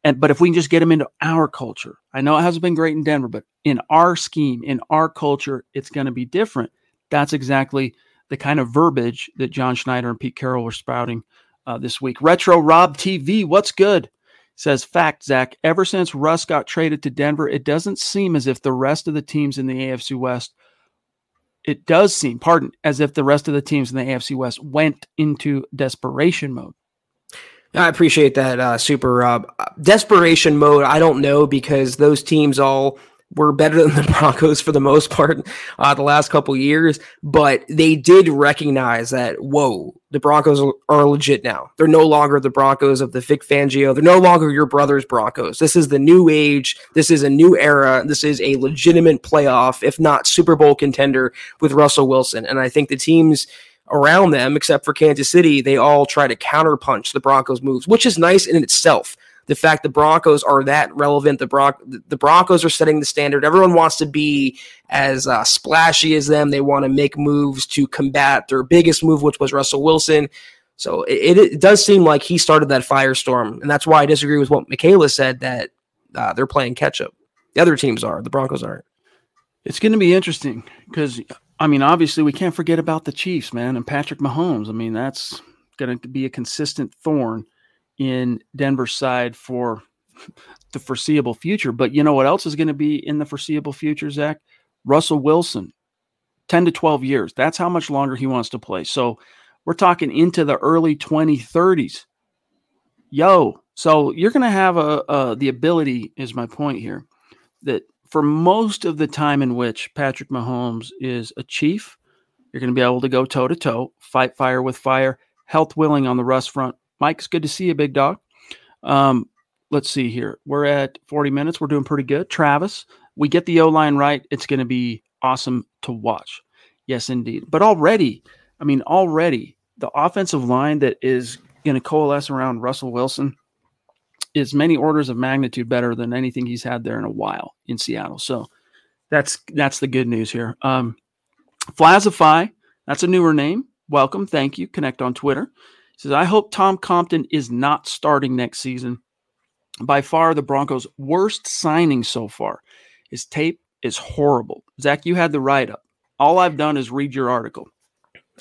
And but if we can just get him into our culture, I know it hasn't been great in Denver, but in our scheme, in our culture, it's going to be different. That's exactly the kind of verbiage that John Schneider and Pete Carroll were spouting uh, this week. Retro Rob TV, what's good? Says fact, Zach. Ever since Russ got traded to Denver, it doesn't seem as if the rest of the teams in the AFC West. It does seem, pardon, as if the rest of the teams in the AFC West went into desperation mode. I appreciate that, uh, Super Rob. Desperation mode, I don't know because those teams all were better than the *laughs* Broncos for the most part uh, the last couple years, but they did recognize that whoa, the Broncos are legit now. They're no longer the Broncos of the Vic Fangio. They're no longer your brother's Broncos. This is the new age. This is a new era. This is a legitimate playoff, if not Super Bowl contender with Russell Wilson. And I think the teams around them, except for Kansas City, they all try to counterpunch the Broncos' moves, which is nice in itself. The fact the Broncos are that relevant, the Bron- the Broncos are setting the standard. Everyone wants to be as uh, splashy as them. They want to make moves to combat their biggest move, which was Russell Wilson. So it, it, does seem like he started that firestorm, and that's why I disagree with what Michaela said that uh, they're playing catch up. The other teams are, the Broncos aren't. It's going to be interesting because I mean, obviously, we can't forget about the Chiefs, man, and Patrick Mahomes. I mean, that's going to be a consistent thorn in Denver's side for the foreseeable future. But you know what else is going to be in the foreseeable future, Zach? Russell Wilson, 10 to 12 years. That's how much longer he wants to play. So we're talking into the early 2030s. Yo, so you're going to have a, a the ability, is my point here, that for most of the time in which Patrick Mahomes is a chief, you're going to be able to go toe to toe, fight fire with fire, health willing on the Russ front. Mike, it's good to see you, big dog. Um, let's see here. We're at 40 minutes. We're doing pretty good. Travis, we get the O line right. It's going to be awesome to watch. Yes, indeed. But already, I mean, already the offensive line that is going to coalesce around Russell Wilson is many orders of magnitude better than anything he's had there in a while in Seattle. So that's that's the good news here. Um, Flazify, that's a newer name. Welcome, thank you. Connect on Twitter. Says, I hope Tom Compton is not starting next season. By far the Broncos' worst signing so far. His tape is horrible. Zach, you had the write up. All I've done is read your article.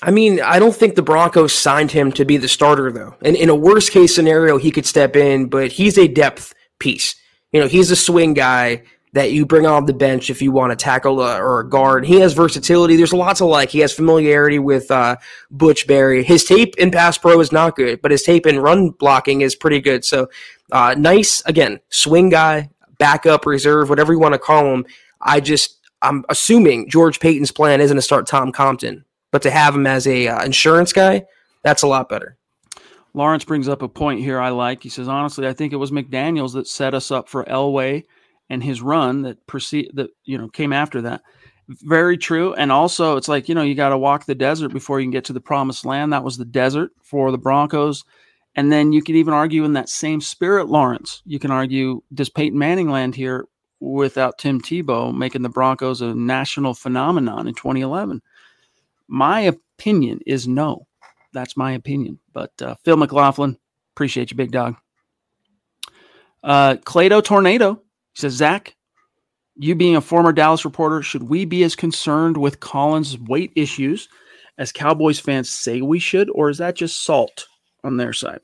I mean, I don't think the Broncos signed him to be the starter, though. And in a worst case scenario, he could step in, but he's a depth piece. You know, he's a swing guy that you bring on the bench if you want to tackle a, or a guard. He has versatility. There's lots of like. He has familiarity with uh, Butch Barry. His tape in pass pro is not good, but his tape in run blocking is pretty good. So uh, nice again, swing guy, backup, reserve, whatever you want to call him. I just I'm assuming George Paton's plan isn't to start Tom Compton but to have him as a uh, insurance guy, that's a lot better. Lawrence brings up a point here I like. He says, honestly, I think it was McDaniels that set us up for Elway and his run that proceed that you know came after that. Very true. And also, it's like you know you got to walk the desert before you can get to the promised land. That was the desert for the Broncos. And then you could even argue in that same spirit, Lawrence. You can argue does Peyton Manning land here without Tim Tebow making the Broncos a national phenomenon in 2011? My opinion is no. That's my opinion. But uh, Phil McLaughlin, appreciate you, big dog. Uh, Clado Tornado says, Zach, you being a former Dallas reporter, should we be as concerned with Collins' weight issues as Cowboys fans say we should, or is that just salt on their side?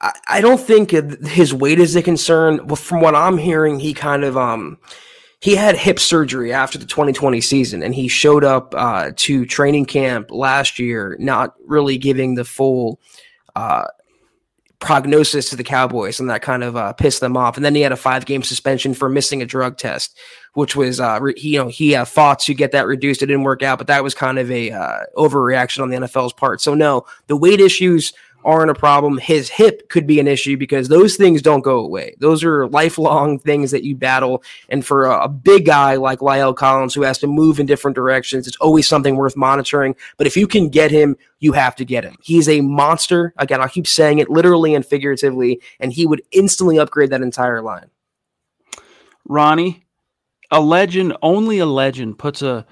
I, don't think his weight is a concern. But from what I'm hearing, he kind of um he had hip surgery after the 2020 season and he showed up uh, to training camp last year not really giving the full uh, prognosis to the cowboys and that kind of uh, pissed them off. And then he had a five game suspension for missing a drug test which was uh, re- he, you know he fought to get that reduced. It didn't work out but that was kind of a uh, overreaction on the nfl's part. So no the weight issues aren't a problem. His hip could be an issue because those things don't go away. Those are lifelong *laughs* things that you battle. And for a, a, big guy like La'el Collins who has to move in different directions, it's always something worth monitoring. But if you can get him, you have to get him. He's a monster. Again, I keep saying it literally and figuratively, and he would instantly upgrade that entire line. Ronnie, a legend, only a legend, puts a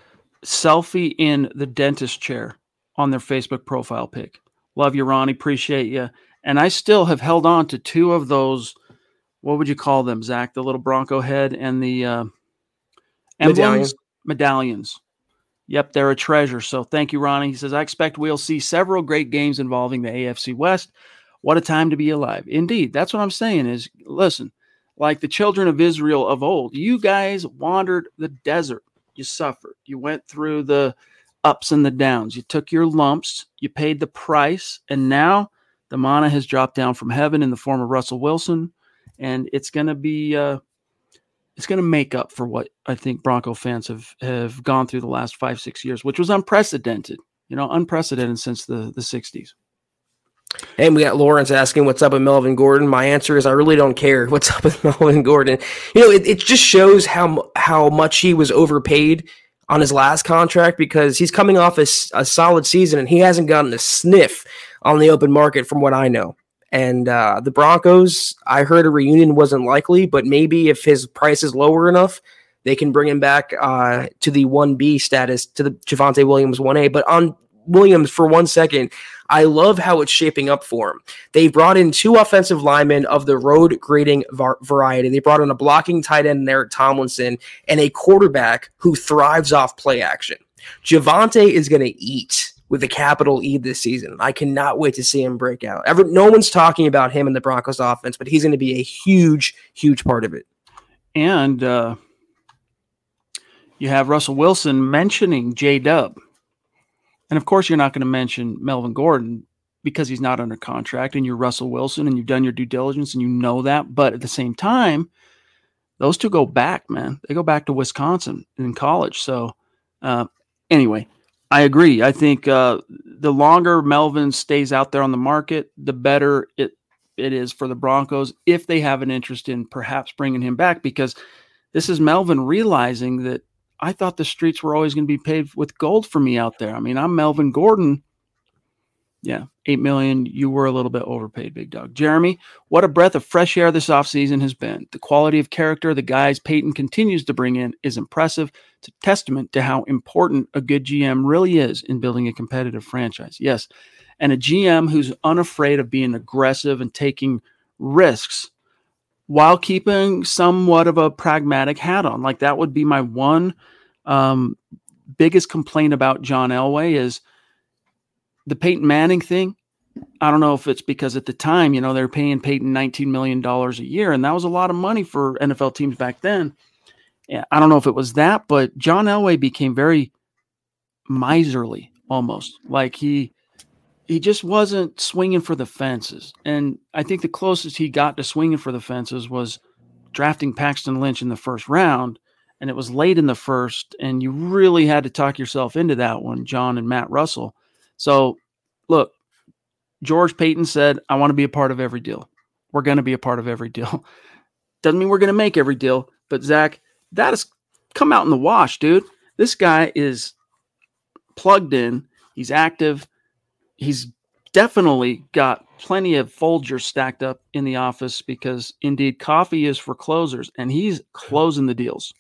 selfie in the dentist chair on their Facebook profile pic. Love you, Ronnie. Appreciate you. And I still have held on to two of those. What would you call them, Zach? The little Bronco head and the uh, emblems, medallions. Yep, they're a treasure. So thank you, Ronnie. He says, I expect we'll see several great games involving the AFC West. What a time to be alive. Indeed, that's what I'm saying is listen, like the children of Israel of old, you guys wandered the desert. You suffered. You went through the ups and the downs. You took your lumps, you paid the price, and now the mana has dropped down from heaven in the form of Russell Wilson, and it's going to be uh, it's going to make up for what I think Bronco fans have have gone through the last five six years, which was unprecedented. You know, unprecedented since the the '60s. And we got Lawrence asking what's up with Melvin Gordon. My answer is I really don't care *laughs* what's up with Melvin Gordon. You know, it, it just shows how how much he was overpaid on his last contract because he's coming off a, a solid season and he hasn't gotten a sniff on the open market from what I know. And uh, the Broncos, I heard a reunion wasn't likely, but maybe if his price is lower enough, they can bring him back uh, to the 1B status, to the Javonte Williams 1A. But on Williams for one second, I love how it's shaping up for him. They brought in two offensive linemen of the road grading var- variety. They brought in a blocking tight end, Eric Tomlinson, and a quarterback who thrives off play action. Javonte is going to eat with a capital E this season. I cannot wait to see him break out. Ever, no one's talking about him in the Broncos offense, but he's going to be a huge, huge part of it. And uh, you have Russell Wilson mentioning J Dub. And of course, you're not going to mention Melvin Gordon because he's not under contract and you're Russell Wilson and you've done your due diligence and you know that. But at the same time, those two go back, man. They go back to Wisconsin in college. So, uh, anyway, I agree. I think uh, the longer Melvin stays out there on the market, the better it it is for the Broncos if they have an interest in perhaps bringing him back because this is Melvin realizing that I thought the streets were always going to be paved with gold for me out there. I mean, I'm Melvin Gordon. Yeah, 8 million. You were a little bit overpaid, big dog. Jeremy, what a breath of fresh air this offseason has been. The quality of character the guys Paton continues to bring in is impressive. It's a testament to how important a good GM really is in building a competitive franchise. Yes, and a GM who's unafraid of being aggressive and taking risks while keeping somewhat of a pragmatic hat on. Like that would be my one um, biggest complaint about John Elway is the Peyton Manning thing. I don't know if it's because at the time, you know, they're paying Peyton $19 million a year, and that was a lot of money for NFL teams back then. I don't know if it was that, but John Elway became very miserly almost. Like he he just wasn't swinging for the fences. And I think the closest he got to swinging for the fences was drafting Paxton Lynch in the first round. And it was late in the first, and you really had to talk yourself into that one, John and Matt Russell. So, look, George Paton said, I want to be a part of every deal. We're going to be a part of every deal. *laughs* Doesn't mean we're going to make every deal, but Zach, that has come out in the wash, dude. This guy is plugged in, he's active he's definitely got plenty of Folgers stacked up in the office because indeed coffee is for closers and he's closing the deals.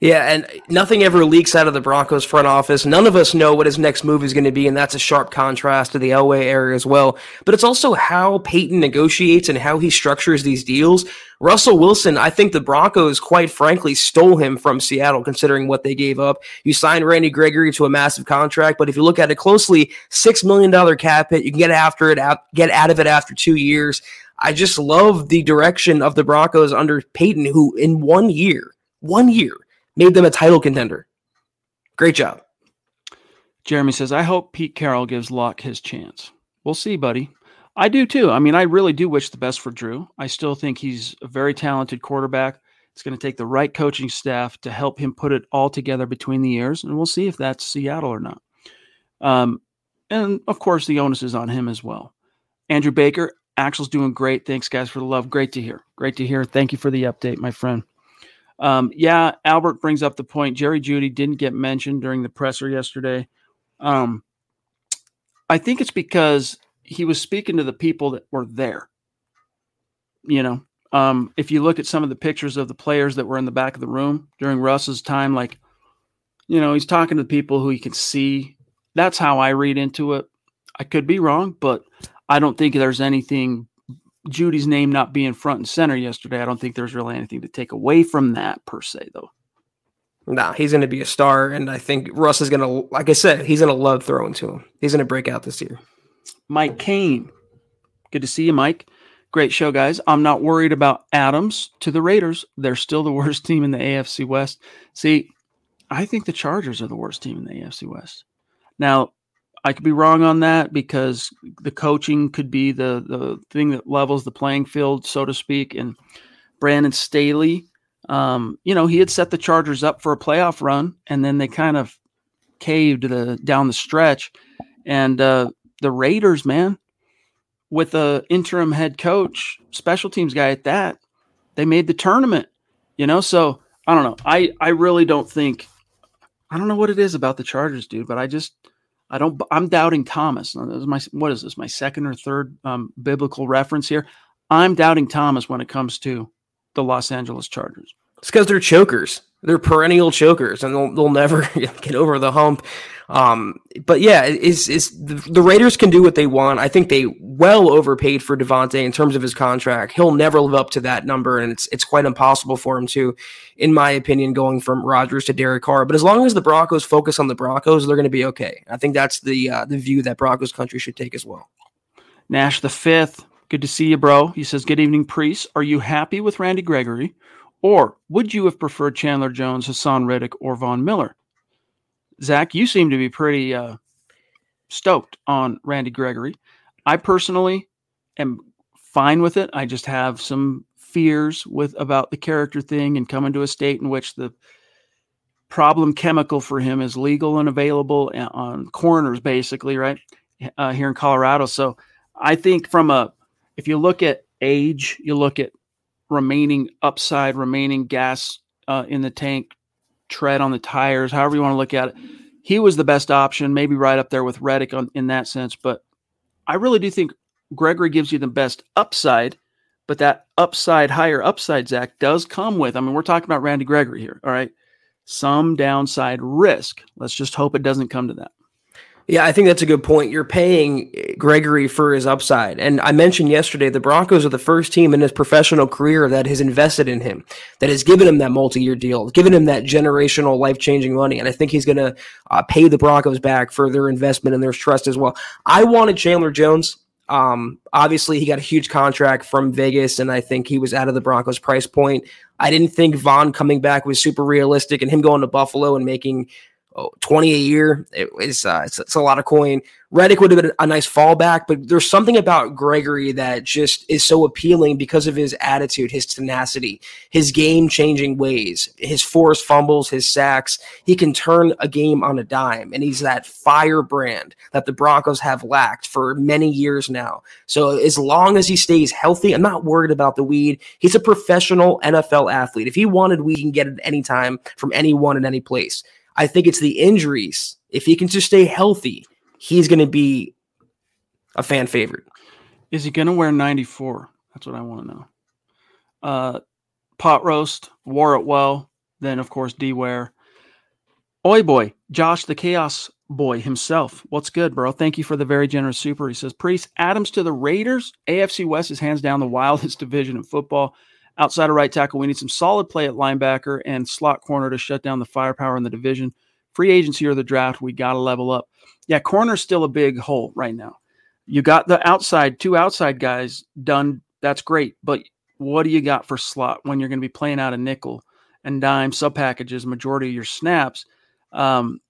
Yeah, and nothing ever leaks out of the Broncos front office. None of us know what his next move is going to be, and that's a sharp contrast to the Elway area as well. But it's also how Paton negotiates and how he structures these deals. Russell Wilson, I think the Broncos, quite frankly, stole him from Seattle, considering what they gave up. You signed Randy Gregory to a massive contract, but if you look at it closely, six million dollar cap hit, you can get after it, get out of it after two years. I just love the direction of the Broncos under Paton, who in one year, one year made them a title contender. Great job. Jeremy says, I hope Pete Carroll gives Lock his chance. We'll see, buddy. I do too. I mean, I really do wish the best for Drew. I still think he's a very talented quarterback. It's going to take the right coaching staff to help him put it all together between the years, and we'll see if that's Seattle or not. Um, and of course, the onus is on him as well. Andrew Baker, Axel's doing great. Thanks, guys, for the love. Great to hear. Great to hear. Thank you for the update, my friend. Um, yeah, Albert brings up the point. Jerry Jeudy didn't get mentioned during the presser yesterday. Um, I think it's because he was speaking to the people that were there. You know, um, if you look at some of the pictures of the players that were in the back of the room during Russ's time, like, you know, he's talking to people who he can see. That's how I read into it. I could be wrong, but I don't think there's anything Jeudy's name not being front and center yesterday, I don't think there's really anything to take away from that per se, though. Nah, he's going to be a star, and I think Russ is going to, like I said, he's going to love throwing to him. He's going to break out this year. Mike Kane, good to see you, Mike. Great show, guys. I'm not worried about Adams to the Raiders. They're still the *laughs* worst team in the AFC West. See, I think the Chargers are the worst team in the AFC West. Now, I could be wrong on that because the coaching could be the the thing that levels the playing field, so to speak. And Brandon Staley, um, you know, he had set the Chargers up for a playoff run, and then they kind of caved the down the stretch. And uh, the Raiders, man, with a interim head coach, special teams guy at that, they made the tournament. You know, so I don't know. I I really don't think I don't know what it is about the Chargers, dude, but I just I don't. I'm doubting Thomas. Is my what is this? My second or third um, biblical reference here. I'm doubting Thomas when it comes to the Los Angeles Chargers. It's because they're chokers. They're perennial chokers, and they'll, they'll never *laughs* get over the hump. Um, but yeah, is is the, the, Raiders can do what they want. I think they well overpaid for Davante in terms of his contract. He'll never live up to that number, and it's it's quite impossible for him to, in my opinion, going from Rodgers to Derek Carr. But as long as the Broncos focus on the Broncos, they're going to be okay. I think that's the uh, the view that Broncos country should take as well. Nash the fifth, good to see you, bro. He says, "Good evening, priest. Are you happy with Randy Gregory?" Or would you have preferred Chandler Jones, Haason Reddick, or Von Miller? Zach, you seem to be pretty uh, stoked on Randy Gregory. I personally am fine with it. I just have some fears with about the character thing and coming to a state in which the problem chemical for him is legal and available on coroners, basically, right uh, here in Colorado. So I think from a if you look at age, you look at remaining upside, remaining gas uh, in the tank, tread on the tires, however you want to look at it. He was the best option, maybe right up there with Reddick on, in that sense. But I really do think Gregory gives you the best upside, but that upside, higher upside, Zach, does come with, I mean, we're talking about Randy Gregory here, all right? Some downside risk. Let's just hope it doesn't come to that. Yeah, I think that's a good point. You're paying Gregory for his upside. And I mentioned yesterday the Broncos are the first team in his professional career that has invested in him, that has given him that multi year deal, given him that generational life changing money. And I think he's going to uh, pay the Broncos back for their investment and their trust as well. I wanted Chandler Jones. Um, obviously, he got a huge contract from Vegas, and I think he was out of the Broncos price point. I didn't think Von coming back was super realistic, and him going to Buffalo and making oh, 20 a year. It, it's, uh, it's, it's a lot of coin. Reddick would have been a nice fallback, but there's something about Gregory that just is so appealing because of his attitude, his tenacity, his game changing ways, his forced fumbles, his sacks. He can turn a game on a dime, and he's that firebrand that the Broncos have lacked for many years now. So as long as he stays healthy, I'm not worried about the weed. He's a professional NFL athlete. If he wanted weed, he can get it anytime from anyone in any place. I think it's the injuries. If he can just stay healthy, he's going to be a fan favorite. Is he going to wear 94? That's what I want to know. Uh, pot roast, wore it well. Then, of course, D Ware. Oi boy, Josh the Chaos boy himself. What's good, bro? Thank you for the very generous super. He says, Priest, Adams to the Raiders. AFC West is hands down the wildest *laughs* division in football. Outside of right tackle, we need some solid play at linebacker and slot corner to shut down the firepower in the division. Free agency or the draft, we got to level up. Yeah, corner's still a big hole right now. You got the outside, two outside guys done. That's great. But what do you got for slot when you're going to be playing out a nickel and dime sub packages, majority of your snaps? Um,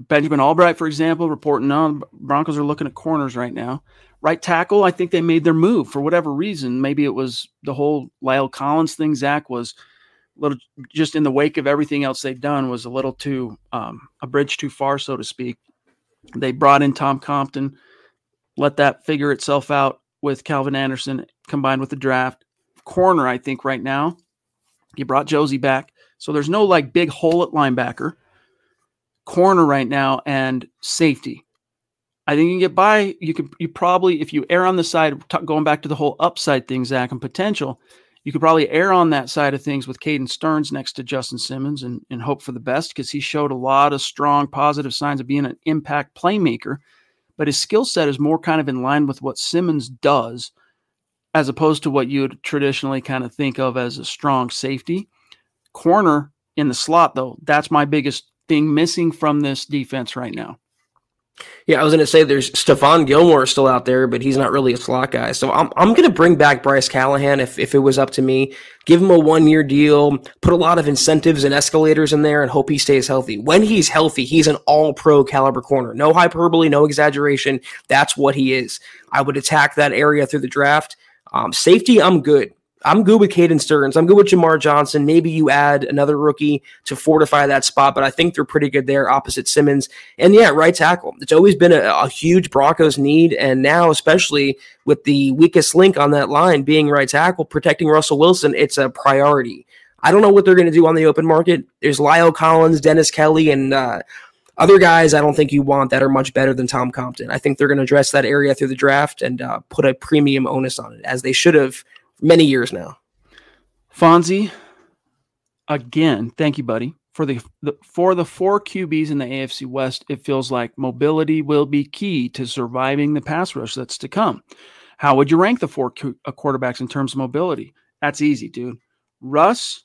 Benjamin Albright, for example, reporting on Broncos are looking at corners right now. Right tackle, I think they made their move for whatever reason. Maybe it was the whole La'el Collins thing. Zach was a little just in the wake of everything else they've done was a little too um, a bridge too far, so to speak. They brought in Tom Compton, let that figure itself out with Calvin Anderson combined with the draft. Corner, I think right now, you brought Josey back, so there's no like big hole at linebacker. Corner right now and safety. I think you can get by. You could, you probably, if you err on the side, t- going back to the whole upside thing, Zach, and potential, you could probably err on that side of things with Caden Sterns next to Justin Simmons and, and hope for the best because he showed a lot of strong positive signs of being an impact playmaker. But his skill set is more kind of in line with what Simmons does, as opposed to what you would traditionally kind of think of as a strong safety. Corner in the slot, though, that's my biggest thing missing from this defense right now. Yeah, I was going to say there's Stephon Gilmore still out there, but he's not really a slot guy. So I'm, I'm going to bring back Bryce Callahan if, if it was up to me. Give him a one year deal, put a lot of incentives and escalators in there, and hope he stays healthy. When he's healthy, he's an all pro caliber corner. No hyperbole, no exaggeration. That's what he is. I would attack that area through the draft. Um, safety, I'm good. I'm good with Caden Sterns. I'm good with Jamar Johnson. Maybe you add another rookie to fortify that spot, but I think they're pretty good there opposite Simmons. And yeah, right tackle. It's always been a, a huge Broncos need. And now, especially with the weakest link on that line being right tackle, protecting Russell Wilson, it's a priority. I don't know what they're going to do on the open market. There's La'el Collins, Dennis Kelly, and uh, other guys I don't think you want that are much better than Tom Compton. I think they're going to address that area through the draft and uh, put a premium onus on it, as they should have many years now. Fonzie, again, thank you, buddy. For the, the for the four QBs in the AFC West, it feels like mobility will be key to surviving the pass rush that's to come. How would you rank the four uh, quarterbacks in terms of mobility? That's easy, dude. Russ,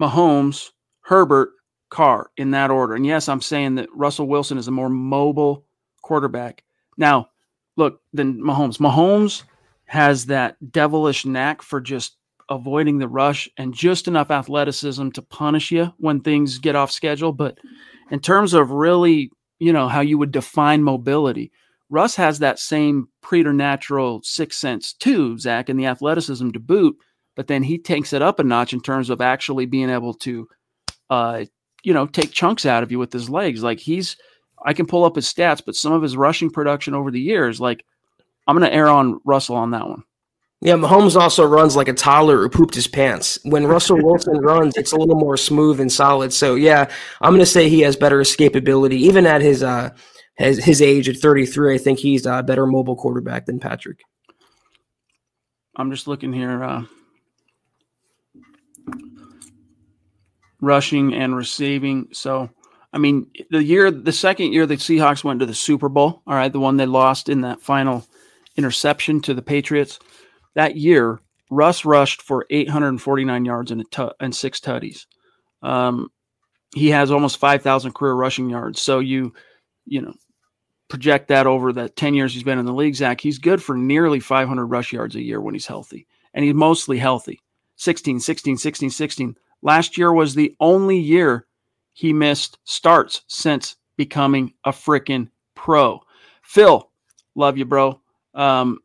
Mahomes, Herbert, Carr in that order. And yes, I'm saying that Russell Wilson is a more mobile quarterback. Now, look, then Mahomes. Mahomes has that devilish knack for just avoiding the rush and just enough athleticism to punish you when things get off schedule. But in terms of really, you know, how you would define mobility, Russ has that same preternatural sixth sense too, Zach, and the athleticism to boot. But then he takes it up a notch in terms of actually being able to, uh, you know, take chunks out of you with his legs. Like he's, I can pull up his stats, but some of his rushing production over the years, like I'm going to err on Russell on that one. Yeah, Mahomes also runs like a toddler who pooped his pants. When Russell Wilson runs, it's a little more smooth and solid. So yeah, I'm going to say he has better escapability, even at his uh his, his age at 33. I think he's a better mobile quarterback than Patrick. I'm just looking here. Uh, rushing and receiving. So, I mean, the year, the second year the Seahawks went to the Super Bowl, all right, the one they lost in that final interception to the Patriots that year, Russ rushed for 849 yards and, and six tutties. Um, he has almost 5,000 career rushing yards. So you, you know, project that over the 10 years he's been in the league, Zach, he's good for nearly 500 rush yards a year when he's healthy. And he's mostly healthy 16, 16, 16, 16. Last year was the only year he missed starts since becoming a freaking pro. Phil, love you, bro. Um,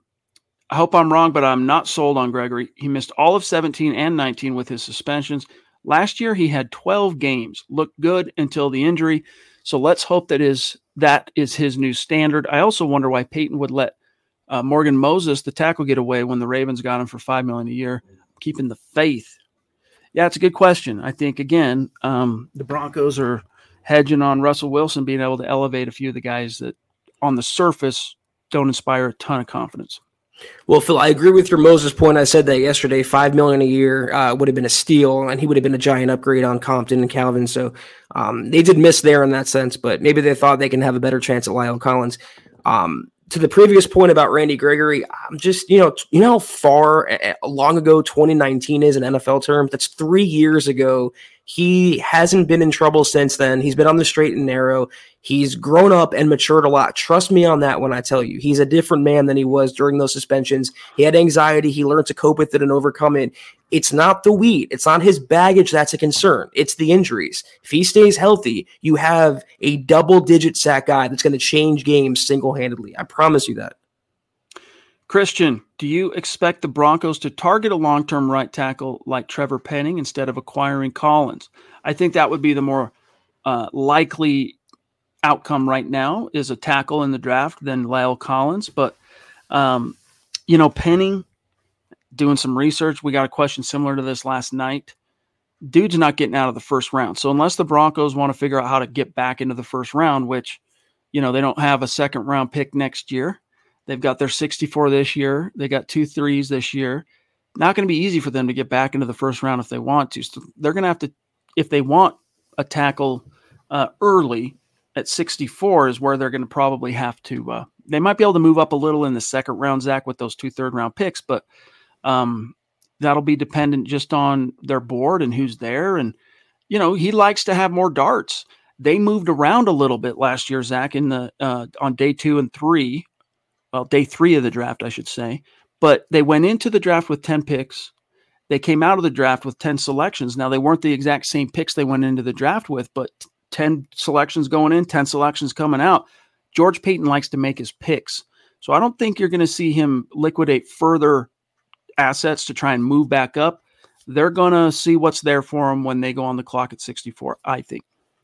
I hope I'm wrong, but I'm not sold on Gregory. He missed all of 17 and 19 with his suspensions. Last year he had 12 games, looked good until the injury. So let's hope that is that is his new standard. I also wonder why Paton would let uh, Morgan Moses, the tackle, get away when the Ravens got him for five million a year, keeping the faith. Yeah, it's a good question. I think again, um, the Broncos are hedging on Russell Wilson being able to elevate a few of the guys that on the surface don't inspire a ton of confidence. Well, Phil, I agree with your Moses point. I said that yesterday. Five million a year uh, would have been a steal, and he would have been a giant upgrade on Compton and Calvin. So um, they did miss there in that sense, but maybe they thought they can have a better chance at La'el Collins. Um, to the previous point about Randy Gregory, I'm just you know you know how far uh, long ago 2019 is in NFL terms. That's three years ago. He hasn't been in trouble since then. He's been on the straight and narrow. He's grown up and matured a lot. Trust me on that when I tell you. He's a different man than he was during those suspensions. He had anxiety. He learned to cope with it and overcome it. It's not the weed. It's not his baggage that's a concern. It's the injuries. If he stays healthy, you have a double digit sack guy that's going to change games single handedly. I promise you that. Christian, do you expect the Broncos to target a long term right tackle like Trevor Penning instead of acquiring Collins? I think that would be the more uh, likely outcome right now is a tackle in the draft than La'el Collins. But, um, you know, Penning, doing some research, we got a question similar to this last night. Dude's not getting out of the first round. So unless the Broncos want to figure out how to get back into the first round, which, you know, they don't have a second round pick next year They've got their 64 this year. They got two threes this year. Not going to be easy for them to get back into the first round if they want to. So they're going to have to, if they want a tackle uh, early at 64, is where they're going to probably have to. Uh, they might be able to move up a little in the second round, Zach, with those two third round picks, but um, that'll be dependent just on their board and who's there. And, you know, he likes to have more darts. They moved around a little bit last year, Zach, in the uh, on day two and three well, day three of the draft, I should say. But they went into the draft with 10 picks. They came out of the draft with 10 selections. Now, they weren't the exact same picks they went into the draft with, but 10 selections going in, 10 selections coming out. George Paton likes to make his picks. So I don't think you're going to see him liquidate further assets to try and move back up. They're going to see what's there for him when they go on the clock at 64, I think.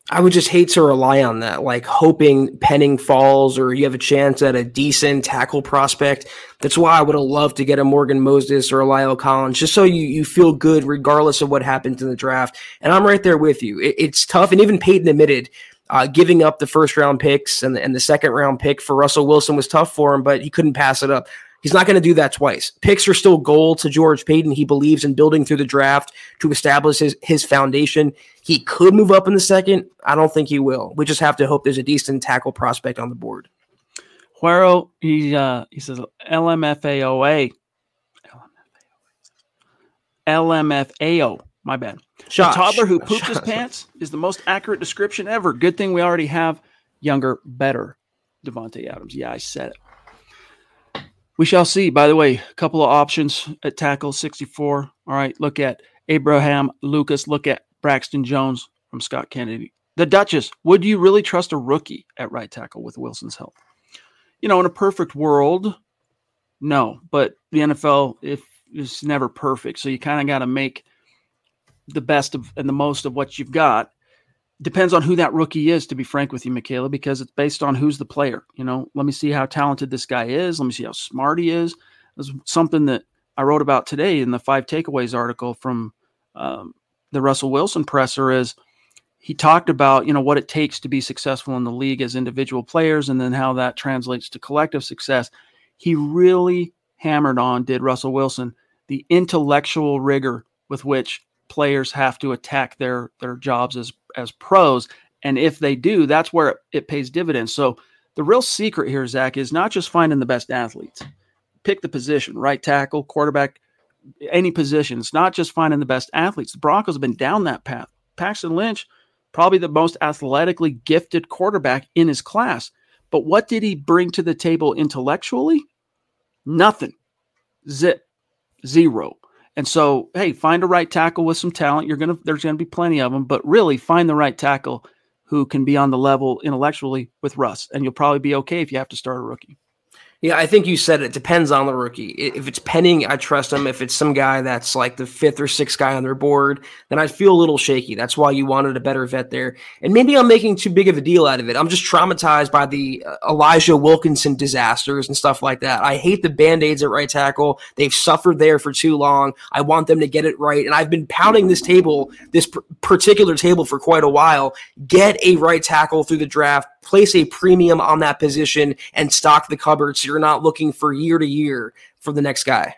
I would just hate to rely on that, like hoping Penning falls or you have a chance at a decent tackle prospect. That's why I would have loved to get a Morgan Moses or a La'el Collins, just so you, you feel good regardless of what happens in the draft. And I'm right there with you. It, it's tough. And even Paton admitted uh, giving up the first round picks and the, and the second round pick for Russell Wilson was tough for him, but he couldn't pass it up. He's not going to do that twice. Picks are still gold to George Paton. He believes in building through the draft to establish his, his foundation. He could move up in the second. I don't think he will. We just have to hope there's a decent tackle prospect on the board. Huero, he uh, he says LMFAOA. LMFAO. My bad. Josh. A toddler who pooped his pants is the most accurate description ever. Good thing we already have younger, better Davante Adams. Yeah, I said it. We shall see. By the way, a couple of options at tackle 64. All right, look at Abraham Lucas. Look at Braxton Jones from Scott Kennedy. The Duchess, would you really trust a rookie at right tackle with Wilson's help? You know, in a perfect world, no. But the NFL, if is never perfect, so you kind of got to make the best of and the most of what you've got depends on who that rookie is, to be frank with you, Michaela, because it's based on who's the player. You know, let me see how talented this guy is. Let me see how smart he is. It's something that I wrote about today in the five takeaways article from um, the Russell Wilson presser is he talked about, you know, what it takes to be successful in the league as individual players and then how that translates to collective success. He really hammered on, did Russell Wilson, the intellectual rigor with which players have to attack their their jobs as as pros. And if they do, that's where it, pays dividends. So the real secret here, Zack, is not just finding the best athletes. Pick the position, right tackle, quarterback, any position. It's not just finding the best athletes. The Broncos have been down that path. Paxton Lynch, probably the most athletically gifted quarterback in his class. But what did he bring to the table intellectually? Nothing. Zip. Zero. And so, hey, find a right tackle with some talent. You're gonna there's gonna be plenty of them, but really find the right tackle who can be on the level intellectually with Russ, and you'll probably be okay if you have to start a rookie. Yeah, I think you said it depends on the rookie. If it's Penning, I trust him. If it's some guy that's like the fifth or sixth guy on their board, then I feel a little shaky. That's why you wanted a better vet there. And maybe I'm making too big of a deal out of it. I'm just traumatized by the uh, Elijah Wilkinson disasters and stuff like that. I hate the band aids at right tackle. They've suffered there for too long. I want them to get it right. And I've been pounding this table, this particular table for quite a while. Get a right tackle through the draft place a premium on that position and stock the cupboard so you're not looking for year to year for the next guy.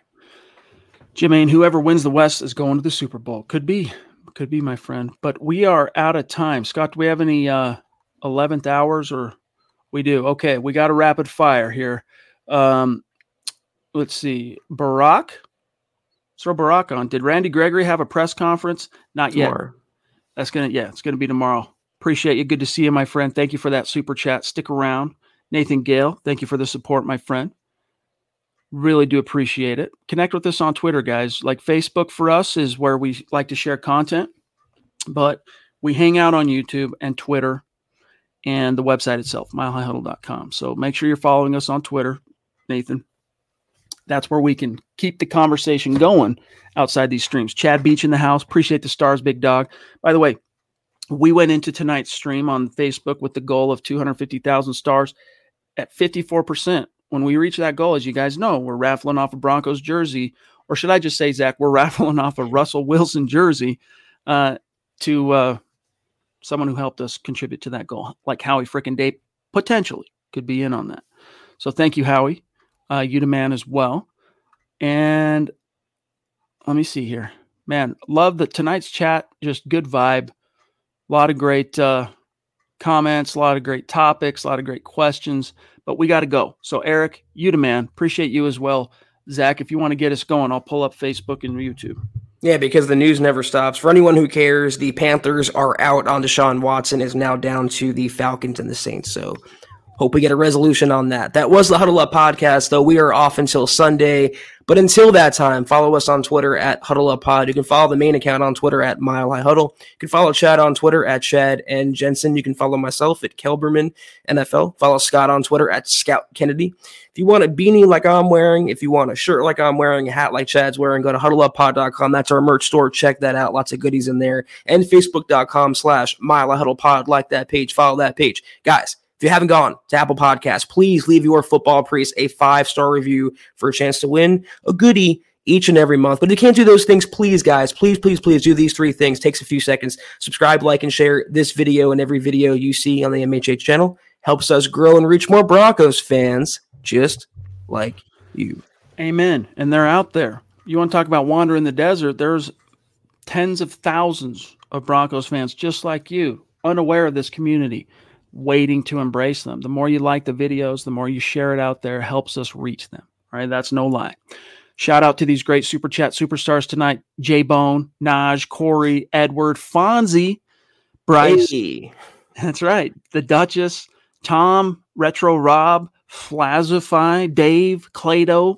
Jermaine, whoever wins the West is going to the Super Bowl. Could be, could be, my friend. But we are out of time. Scott, do we have any uh, 11th hours or we do? Okay, we got a rapid fire here. Um, let's see. Barack, let's throw Barack on. Did Randy Gregory have a press conference? Not tomorrow. yet. That's gonna, yeah, it's gonna be tomorrow. Appreciate you. Good to see you, my friend. Thank you for that super chat. Stick around. Nathan Gale, thank you for the support, my friend. Really do appreciate it. Connect with us on Twitter, guys. Like Facebook for us is where we like to share content, but we hang out on YouTube and Twitter and the website itself, milehighhuddle.com. So make sure you're following us on Twitter, Nathan. That's where we can keep the conversation going outside these streams. Chad Beach in the house. Appreciate the stars, big dog. By the way, we went into tonight's stream on Facebook with the goal of 250,000 stars at 54%. When we reach that goal, as you guys know, we're raffling off a Broncos jersey, or should I just say, Zack, we're *laughs* raffling off a Russell Wilson jersey uh, to uh, someone who helped us contribute to that goal, like Howie Frickin' Day potentially could be in on that. So thank you, Howie. Uh, you the man as well. And let me see here. Man, love the tonight's chat. Just good vibe. A lot of great uh, comments, a lot of great topics, a lot of great questions, but we got to go. So, Eric, you the man. Appreciate you as well. Zack, if you want to get us going, I'll pull up Facebook and YouTube. Yeah, because the news never stops. For anyone who cares, the Panthers are out on Deshaun Watson, is now down to the Falcons and the Saints. So Hope we get a resolution on that. That was the Huddle Up podcast, though. We are off until Sunday. But until that time, follow us on Twitter at Huddle Up Pod. You can follow the main account on Twitter at Mile High Huddle. You can follow Chad on Twitter at Chad and Jensen. You can follow myself at Kelberman NFL. Follow Scott on Twitter at Scout Kennedy. If you want a beanie like I'm wearing, if you want a shirt like I'm wearing, a hat like Chad's wearing, go to huddleuppod.com. That's our merch store. Check that out. Lots of goodies in there. And facebook.com slash Mile High Huddle Pod. Like that page. Follow that page. Guys, if you haven't gone to Apple Podcasts, please leave your football priest a five star review for a chance to win a goodie each and every month. But if you can't do those things, please, guys, please, please, please do these three things. Takes a few seconds. Subscribe, like, and share this video and every video you see on the MHH channel. Helps us grow and reach more Broncos fans just like you. Amen. And they're out there. You want to talk about wandering the desert? There's tens of thousands of Broncos fans just like you, unaware of this community waiting to embrace them. The more you like the videos, the more you share it out there, helps us reach them. Right? That's no lie. Shout out to these great super chat superstars tonight: J Bone, Naj, Corey, Edward, Fonzie, Bryce. Hey. *laughs* That's right. The Duchess, Tom, Retro Rob, Flazify, Dave, Clado,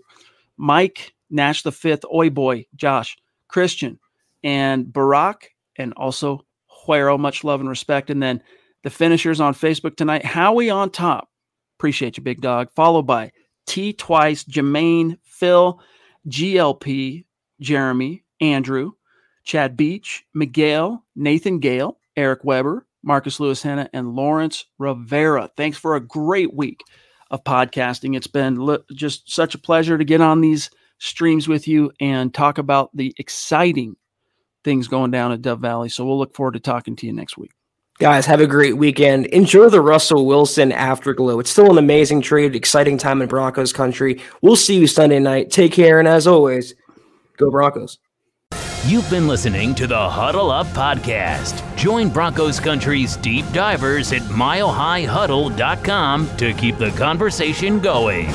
Mike, Nash the Fifth, Oi Boy, Josh, Christian, and Barack, and also Huero. Much love and respect. And then the finishers on Facebook tonight. Howie on top. Appreciate you, big dog. Followed by T twice, Jermaine, Phil, GLP, Jeremy, Andrew, Chad Beach, Miguel, Nathan Gale, Eric Weber, Marcus Lewis Henna, and Lawrence Rivera. Thanks for a great week of podcasting. It's been just such a pleasure to get on these streams with you and talk about the exciting things going down at Dove Valley. So we'll look forward to talking to you next week. Guys, have a great weekend. Enjoy the Russell Wilson afterglow. It's still an amazing trade, exciting time in Broncos country. We'll see you Sunday night. Take care, and as always, go Broncos. You've been listening to the Huddle Up Podcast. Join Broncos Country's deep divers at milehighhuddle.com to keep the conversation going.